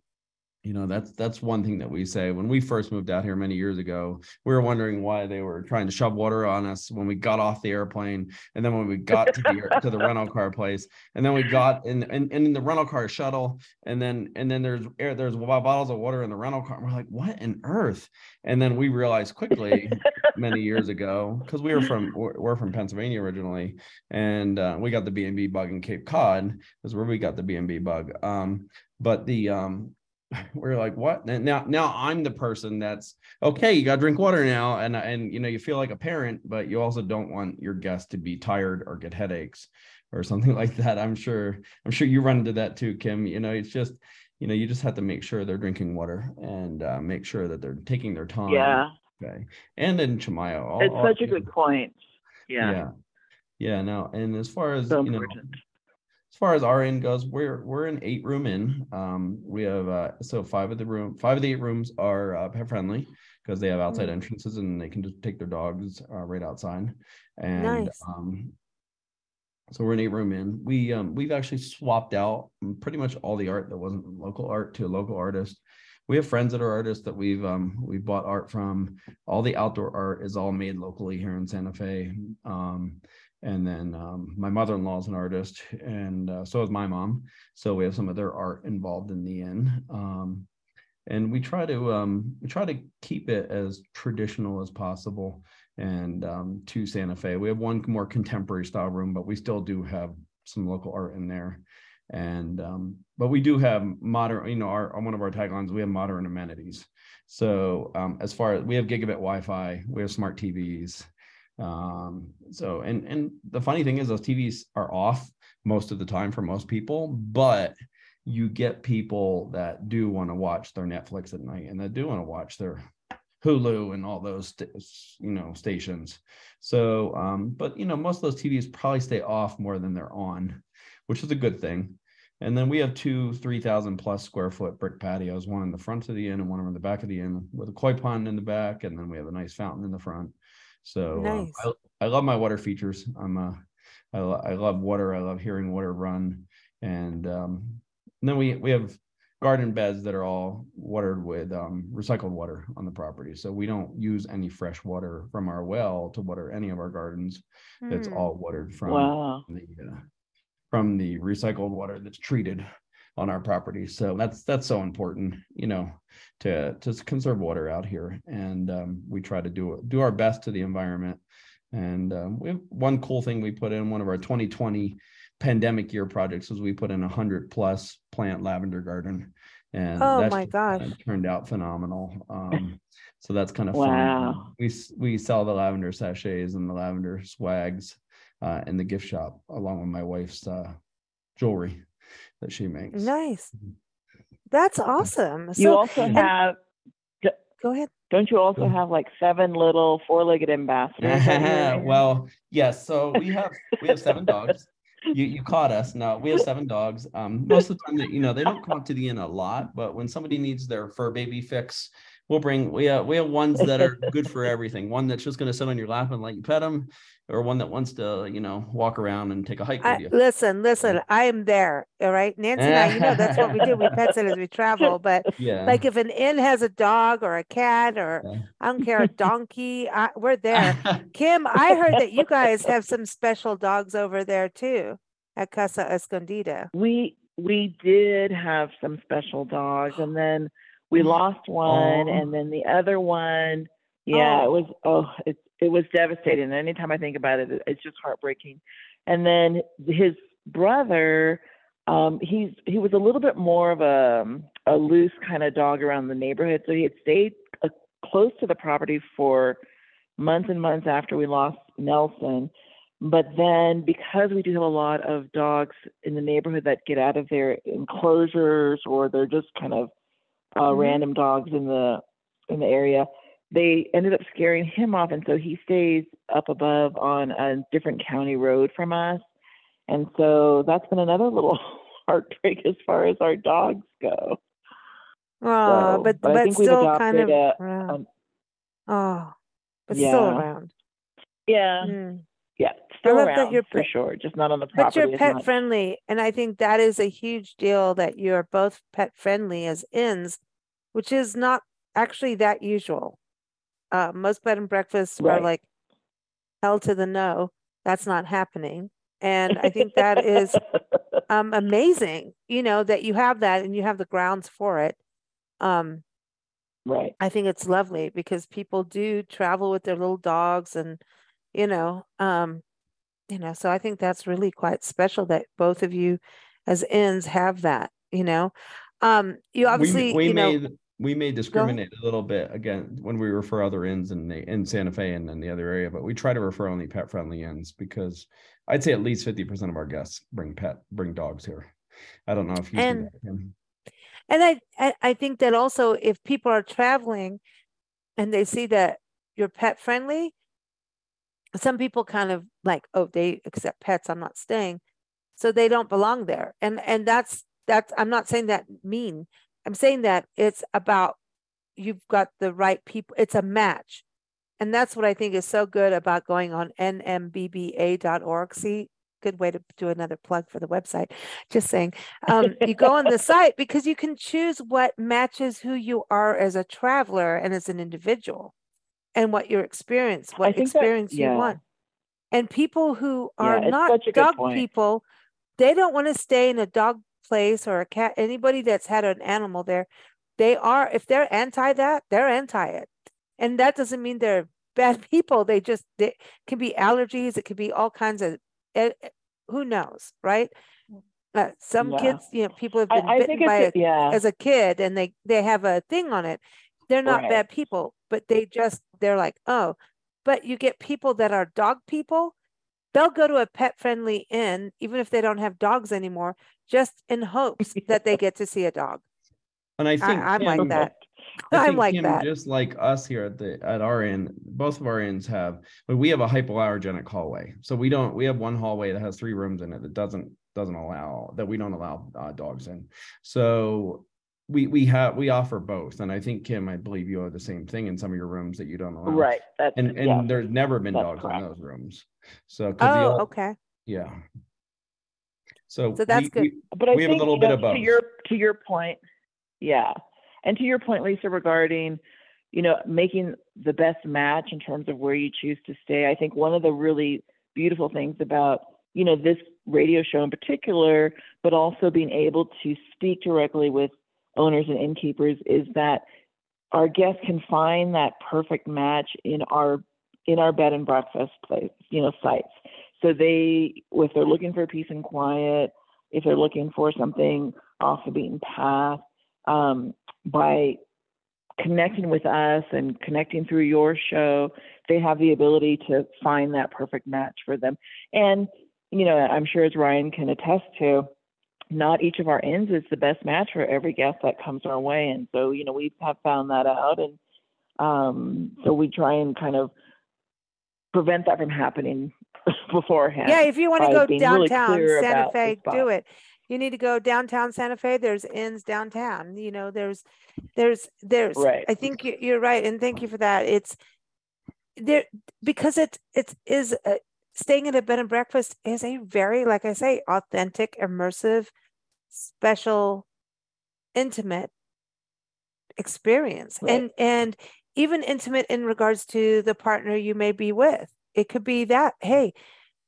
you know, that's that's one thing that we say. When we first moved out here many years ago, we were wondering why they were trying to shove water on us when we got off the airplane, and then when we got to the to the rental car place, and then we got in and, and in the rental car shuttle, and then and then there's air there's bottles of water in the rental car. And we're like, what on earth? And then we realized quickly many years ago because we were from we're, from Pennsylvania originally, and uh, we got the B and B bug in Cape Cod. Is where we got the B and B bug. Um, but the um, we're like, what? And now now I'm the person that's okay. You got to drink water now, and and you know you feel like a parent, but you also don't want your guests to be tired or get headaches or something like that. I'm sure I'm sure you run into that too, Kim. You know, it's just you know you just have to make sure they're drinking water and uh, make sure that they're taking their time. Yeah, Okay. And in Chimayo, all- it's all- such a know, good point. Yeah, yeah. Yeah, no. And as far as so you know, important. As far as our inn goes, we're we're an eight room inn. Um, we have uh, so five of the room, five of the eight rooms are uh, pet friendly because they have outside Mm. entrances and they can just take their dogs uh, right outside. And Nice. um, so we're an eight room inn. We um we've actually swapped out pretty much all the art that wasn't local art to a local artist. We have friends that are artists that we've um we bought art from. All the outdoor art is all made locally here in Santa Fe. Um, and then um, my mother-in-law is an artist, and uh, so is my mom. So we have some of their art involved in the inn. Um, and we try to um, we try to keep it as traditional as possible and um, to Santa Fe. We have one more contemporary style room, but we still do have some local art in there. And um, but we do have modern, you know, our one of our taglines, we have modern amenities. So um, as far as we have gigabit Wi-Fi, we have smart TVs. Um, so and and the funny thing is those TVs are off most of the time for most people, but you get people that do want to watch their Netflix at night and that do want to watch their Hulu and all those you know stations. So um, but you know, most of those TVs probably stay off more than they're on, which is a good thing. And then we have two 3,000 plus square foot brick patios, one in the front of the inn and one in the back of the inn with a koi pond in the back. And then we have a nice fountain in the front. So uh, Nice. I, I love my water features. I'm a, I, lo- I love water. I love hearing water run. And, um, and then we, we have garden beds that are all watered with um, recycled water on the property. So we don't use any fresh water from our well to water any of our gardens. It's Hmm. all watered from Wow. the uh, from the recycled water that's treated on our property. So that's that's so important, you know, to to conserve water out here. And um, we try to do do our best to the environment. And um, we have one cool thing we put in one of our 2020 pandemic year projects was we put in a hundred plus plant lavender garden. And Oh that's my just, uh, gosh. turned out phenomenal. Um, so that's kind of Wow. fun. We we sell the lavender sachets and the lavender swags uh, in the gift shop along with my wife's uh, jewelry that she makes. Nice. That's awesome. You So also and- have, go ahead. don't you also have like seven little four-legged ambassadors? well, yes. So we have we have seven dogs. You you caught us. No, we have seven dogs. Um, most of the time, that you know, they don't come up to the inn a lot, but when somebody needs their fur baby fix, we'll bring we have we have ones that are good for everything. One that's just going to sit on your lap and let you pet them, or one that wants to you know walk around and take a hike I, with you. listen, listen, I am there. All right. Nancy and I, you know, that's what we do. We pet sit as we travel. But Yeah. like if an inn has a dog or a cat or Yeah. I don't care, a donkey, I, we're there. Kim, I heard that you guys have some special dogs over there too at Casa Escondida. We we did have some special dogs, and then we lost one, Aw. and then the other one. Yeah, oh. it Oh. was oh, it it was devastating. Anytime I think about it, it- it's just heartbreaking. And then his brother, um, he's he was a little bit more of a a loose kind of dog around the neighborhood, so he had stayed uh, close to the property for months and months after we lost Nelson. But then, because we do have a lot of dogs in the neighborhood that get out of their enclosures, or they're just kind of uh, Mhm. random dogs in the in the area, they ended up scaring him off, and so he stays up above on a different county road from us. And so that's been another little heartbreak as far as our dogs go. Oh, So, but but but still kind of a- around. um, oh, but still yeah. around. Yeah, Mm. yeah, still around you're for sure, just not on the property. But you're pet friendly, and I think that is a huge deal that you're both pet friendly as inns, which is not actually that usual. Uh, most bed and breakfasts are like hell to the no. That's not happening, and I think that is um amazing. You know that you have that and you have the grounds for it. Um, right. I think it's lovely because people do travel with their little dogs and you know, um, you know, so I think that's really quite special that both of you as ends have that, you know. Um, you obviously, we you know, we may discriminate a little bit again when we refer other inns in the in Santa Fe and in the other area, but we try to refer only pet friendly inns because I'd say at least fifty percent of our guests bring pet bring dogs here. I don't know if you And- that. And I, I I think that also if people are traveling and they see that you're pet friendly, some people kind of like, oh, they accept pets, I'm not staying. So they don't belong there. And and that's that's I'm not saying that mean. I'm saying that it's about you've got the right people. It's a match. And that's what I think is so good about going on nmbba.org. See, good way to do another plug for the website. Just saying. Um, you go on the site because you can choose what matches who you are as a traveler and as an individual and what your experience, what think that- experience you yeah. want. And people who are it's not such a good dog point. people, they don't want to stay in a dog place or a cat. Anybody that's had an animal there, they are, if they're anti that, they're anti it. And that doesn't mean they're bad people. They just, they can be allergies. It could be all kinds of, eh, eh, who knows, right? Uh, some Yeah. kids, you know, people have been I bitten think by it's a a, yeah. as a kid and they they have a thing on it they're not Right. bad people but they just they're like oh but you get people that are dog people they'll go to a pet friendly inn even if they don't have dogs anymore just in hopes that they get to see a dog And I think i'm like that. I I'm like Kim, that. Just like us here at the at our inn, both of our inns have, but we have a hypoallergenic hallway. So we don't. We have one hallway that has three rooms in it that doesn't doesn't allow that we don't allow uh, dogs in. So we we have we offer both, and I think Kim, I believe you have the same thing in some of your rooms that you don't allow. Right. That's And and yeah. there's never been that's dogs correct. in those rooms. so oh old- okay yeah. So So that's we- good. we- But I We have a little bit know, of both. To your to your point, yeah, and to your point, Lisa, regarding you know making the best match in terms of where you choose to stay. I think one of the really beautiful things about you know this radio show in particular, but also being able to speak directly with owners and innkeepers is that our guests can find that perfect match in our in our bed and breakfast place, you know, sites. So they, if they're looking for peace and quiet, if they're looking for something off the beaten path, um, by connecting with us and connecting through your show, they have the ability to find that perfect match for them. And, you know, I'm sure as Ryan can attest to, not each of our inns is the best match for every guest that comes our way. And so, you know, we have found that out. And um, so we try and kind of prevent that from happening beforehand. yeah if you want to go being really downtown santa fe do it you need to go downtown Santa Fe. There's inns downtown. You know, there's, there's, there's. Right. I think you- you're right, and thank you for that. It's there because it it is a, staying at a bed and breakfast is a very, like I say, authentic, immersive, special, intimate experience, Right. and and even intimate in regards to the partner you may be with. It could be that hey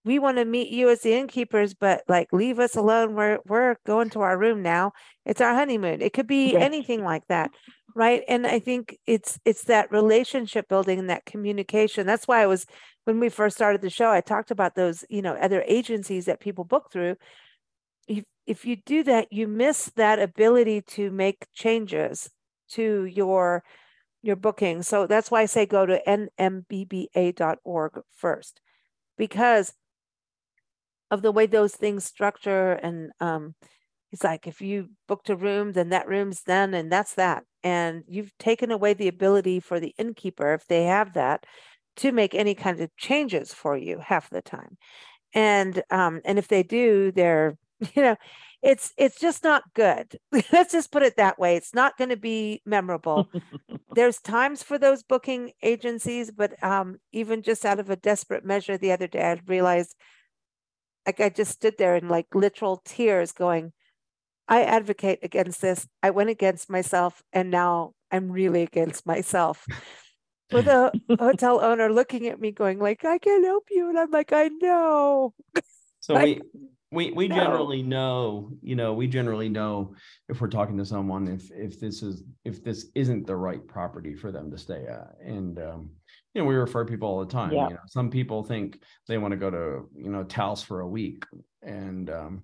we want to meet you as the innkeepers, but like leave us alone. We're we're going to our room now. It's our honeymoon. It could be Right. anything like that, right? And I think it's it's that relationship building and that communication. That's why I was when we first started the show, I talked about those, you know, other agencies that people book through. If if you do that, you miss that ability to make changes to your your booking. So that's why I say go to nmbba.org first because of the way those things structure and um it's like if you booked a room then that room's done and that's that. And you've taken away the ability for the innkeeper if they have that to make any kind of changes for you half the time. And um and if they do they're you know it's it's just not good. Let's just put it that way. It's not going to be memorable. There's times for those booking agencies but um even just out of a desperate measure the other day i realized like I just stood there in like literal tears going, I advocate against this. I went against myself and now I'm really against myself. With a hotel owner looking at me going like, I can't help you. And I'm like, I know. So we, we, we generally know, you know, we generally know if we're talking to someone, if, if this is, if this isn't the right property for them to stay at. And, um, you know, we refer people all the time, Yeah. you know, some people think they want to go to, you know, Taos for a week and, um,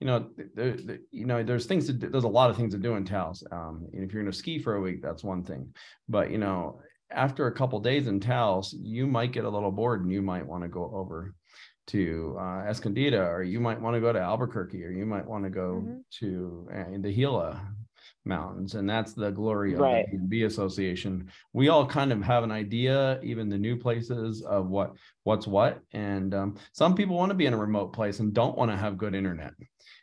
you know, the, the, you know, there's things to do, there's a lot of things to do in Taos. Um, and if you're going to ski for a week, that's one thing, but you know, after a couple days in Taos, you might get a little bored and you might want to go over to uh, Escondido, or you might want to go to Albuquerque, or you might want to go Mhm. to uh, the Gila Mountains, and that's the glory of Right. the B Association. We all kind of have an idea, even the new places, of what what's what, and um, some people want to be in a remote place and don't want to have good internet,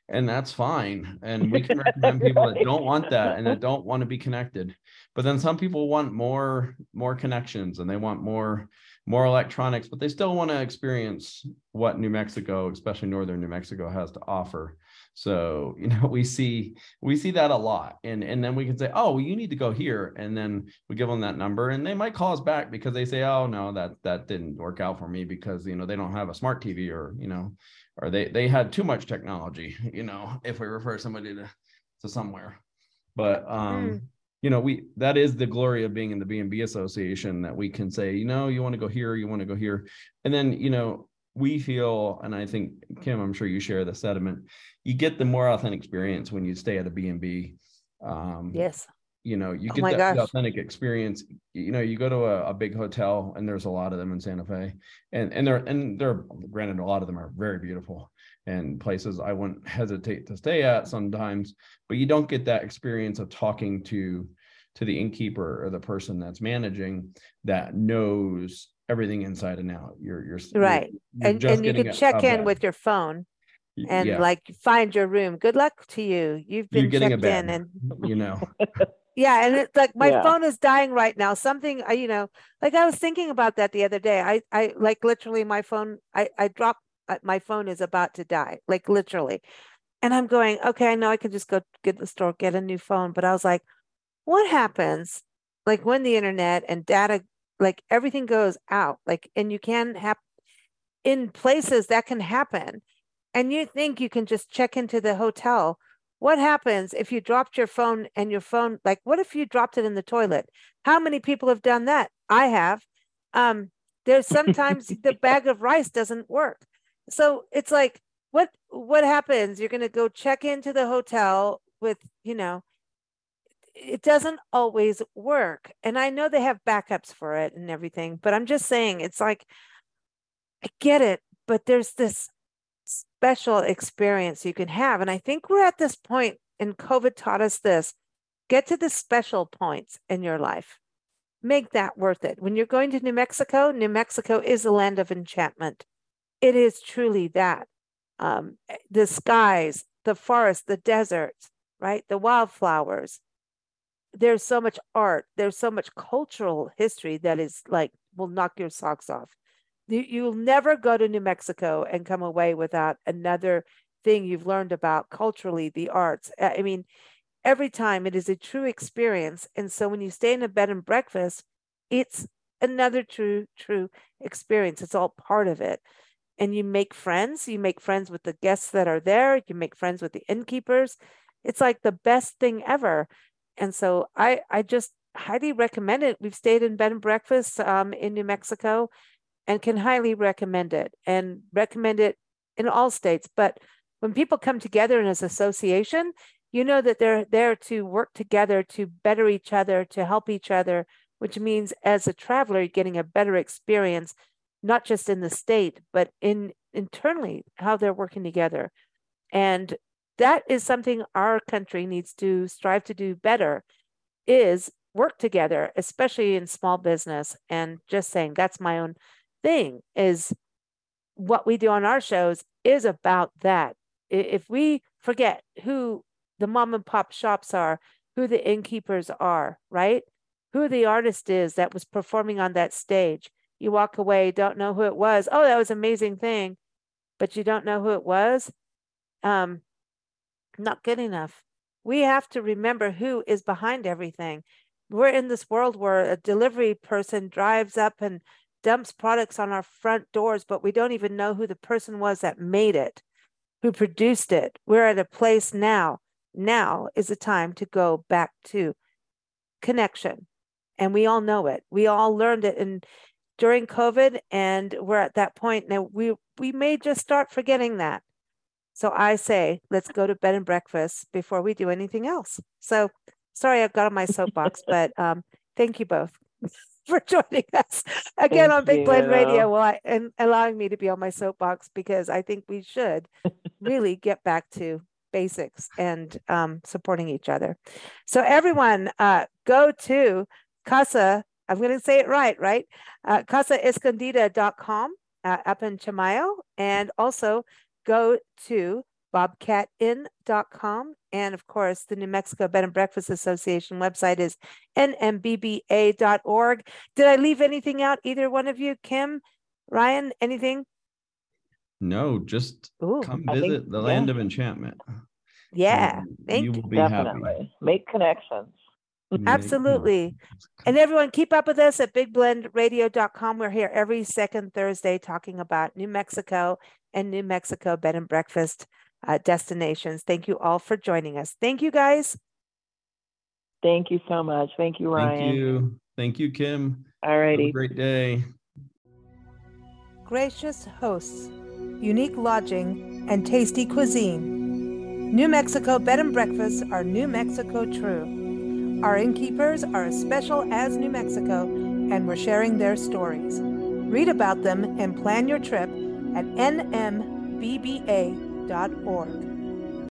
and that's fine. And we can recommend people that don't want that and that don't want to be connected. But then some people want more more connections and they want more more electronics, but they still want to experience what New Mexico, especially northern New Mexico, has to offer. So, you know, we see we see that a lot. And and then we can say, oh, well, you need to go here. And then we give them that number and they might call us back because they say, oh no, that that didn't work out for me because you know they don't have a smart TV or you know, or they they had too much technology, you know, if we refer somebody to to somewhere. But um you know we that is the glory of being in the b&b association that we can say you know you want to go here you want to go here and then you know we feel and i think kim i'm sure you share the sentiment you get the more authentic experience when you stay at a b&b um Yes. you know you Oh get that gosh. authentic experience you know you go to a, a big hotel and there's a lot of them in santa fe and and they're and they're granted a lot of them are very beautiful and places i wouldn't hesitate to stay at sometimes but you don't get that experience of talking to to the innkeeper or the person that's managing that knows everything inside and out you're you're you're- Right. you're And and you can check in bed. with your phone and yeah, like find your room. Good luck to you. You've you're been getting a checked in and you know Yeah, and it's like my Yeah. phone is dying right now. Something, I- you know, like I was thinking about that the other day. I, I like literally my phone. I, I dropped. uh, My phone is about to die, like literally, and I'm going. Okay, I know I can just go get the store, get a new phone. But I was like, what happens, like when the internet and data, like everything goes out, like, and you can have in places that can happen, and you think you can just check into the hotel what happens if you dropped your phone and your phone like what if you dropped it in the toilet? How many people have done that? I have. Um there's sometimes the bag of rice doesn't work. So it's like what what happens? You're going to go check into the hotel with you know it doesn't always work and i know they have backups for it and everything but i'm just saying it's like i get it but there's this special experience you can have. And I think we're at this point, and COVID taught us this get to the special points in your life, make that worth it. When you're going to New Mexico, New Mexico is a land of enchantment. It is truly that. Um, the skies, the forest, the deserts, right? The wildflowers. There's so much art. There's so much cultural history that is like will knock your socks off. You, you'll never go to New Mexico and come away without another thing you've learned about culturally, the arts. I mean, every time it is a true experience. And so when you stay in a bed and breakfast, it's another true, true experience. It's all part of it. And you make friends. You make friends with the guests that are there. You make friends with the innkeepers. It's like the best thing ever. And so I, I just highly recommend it. We've stayed in bed and breakfast um, in New Mexico and can highly recommend it and recommend it in all states. But when people come together in as association, you know that they're there to work together to better each other, to help each other, which means as a traveler, you're getting a better experience, not just in the state, but in internally how they're working together. And that is something our country needs to strive to do better is work together, especially in small business. And just saying that's my own thing is what we do on our shows is about that. If we forget who the mom and pop shops are, who the innkeepers are, right? Who the artist is that was performing on that stage. You walk away, don't know who it was. Oh, that was amazing thing, but you don't know who it was. Um, not good enough. We have to remember who is behind everything. We're in this world where a delivery person drives up and dumps products on our front doors, but we don't even know who the person was that made it, who produced it. We're at a place now. Now is the time to go back to connection. And we all know it. We all learned it in during COVID, and we're at that point now. We we may just start forgetting that. So I say, let's go to bed and breakfast before we do anything else. So sorry, I've got on my soapbox, but um, thank you both for joining us again Thank on Big Blend. Radio well, I, and allowing me to be on my soapbox because I think we should really get back to basics and um, supporting each other. So everyone, uh, go to Casa. I'm going to say it right, right? Uh, CasaEscondida.com uh, up in Chimayo, and also go to bobcatinn.com. And of course, the New Mexico Bed and Breakfast Association website is nmbba.org. Did I leave anything out, either one of you? Kim, Ryan, anything? No, just Ooh, come I think- visit the yeah. land of enchantment. yeah, and thank you you. will be happy. Definitely. Make connections. Absolutely. And everyone, keep up with us at bigblendradio.com. We're here every second Thursday talking about New Mexico and New Mexico bed and breakfast uh, destinations. Thank you all for joining us. Thank you, guys. Thank you so much. Thank you, Ryan. Thank you. Thank you, Kim. All righty. great day. Gracious hosts, unique lodging, and tasty cuisine. New Mexico bed and breakfasts are New Mexico true. Our innkeepers are as special as New Mexico, and we're sharing their stories. Read about them and plan your trip at nmbba.org.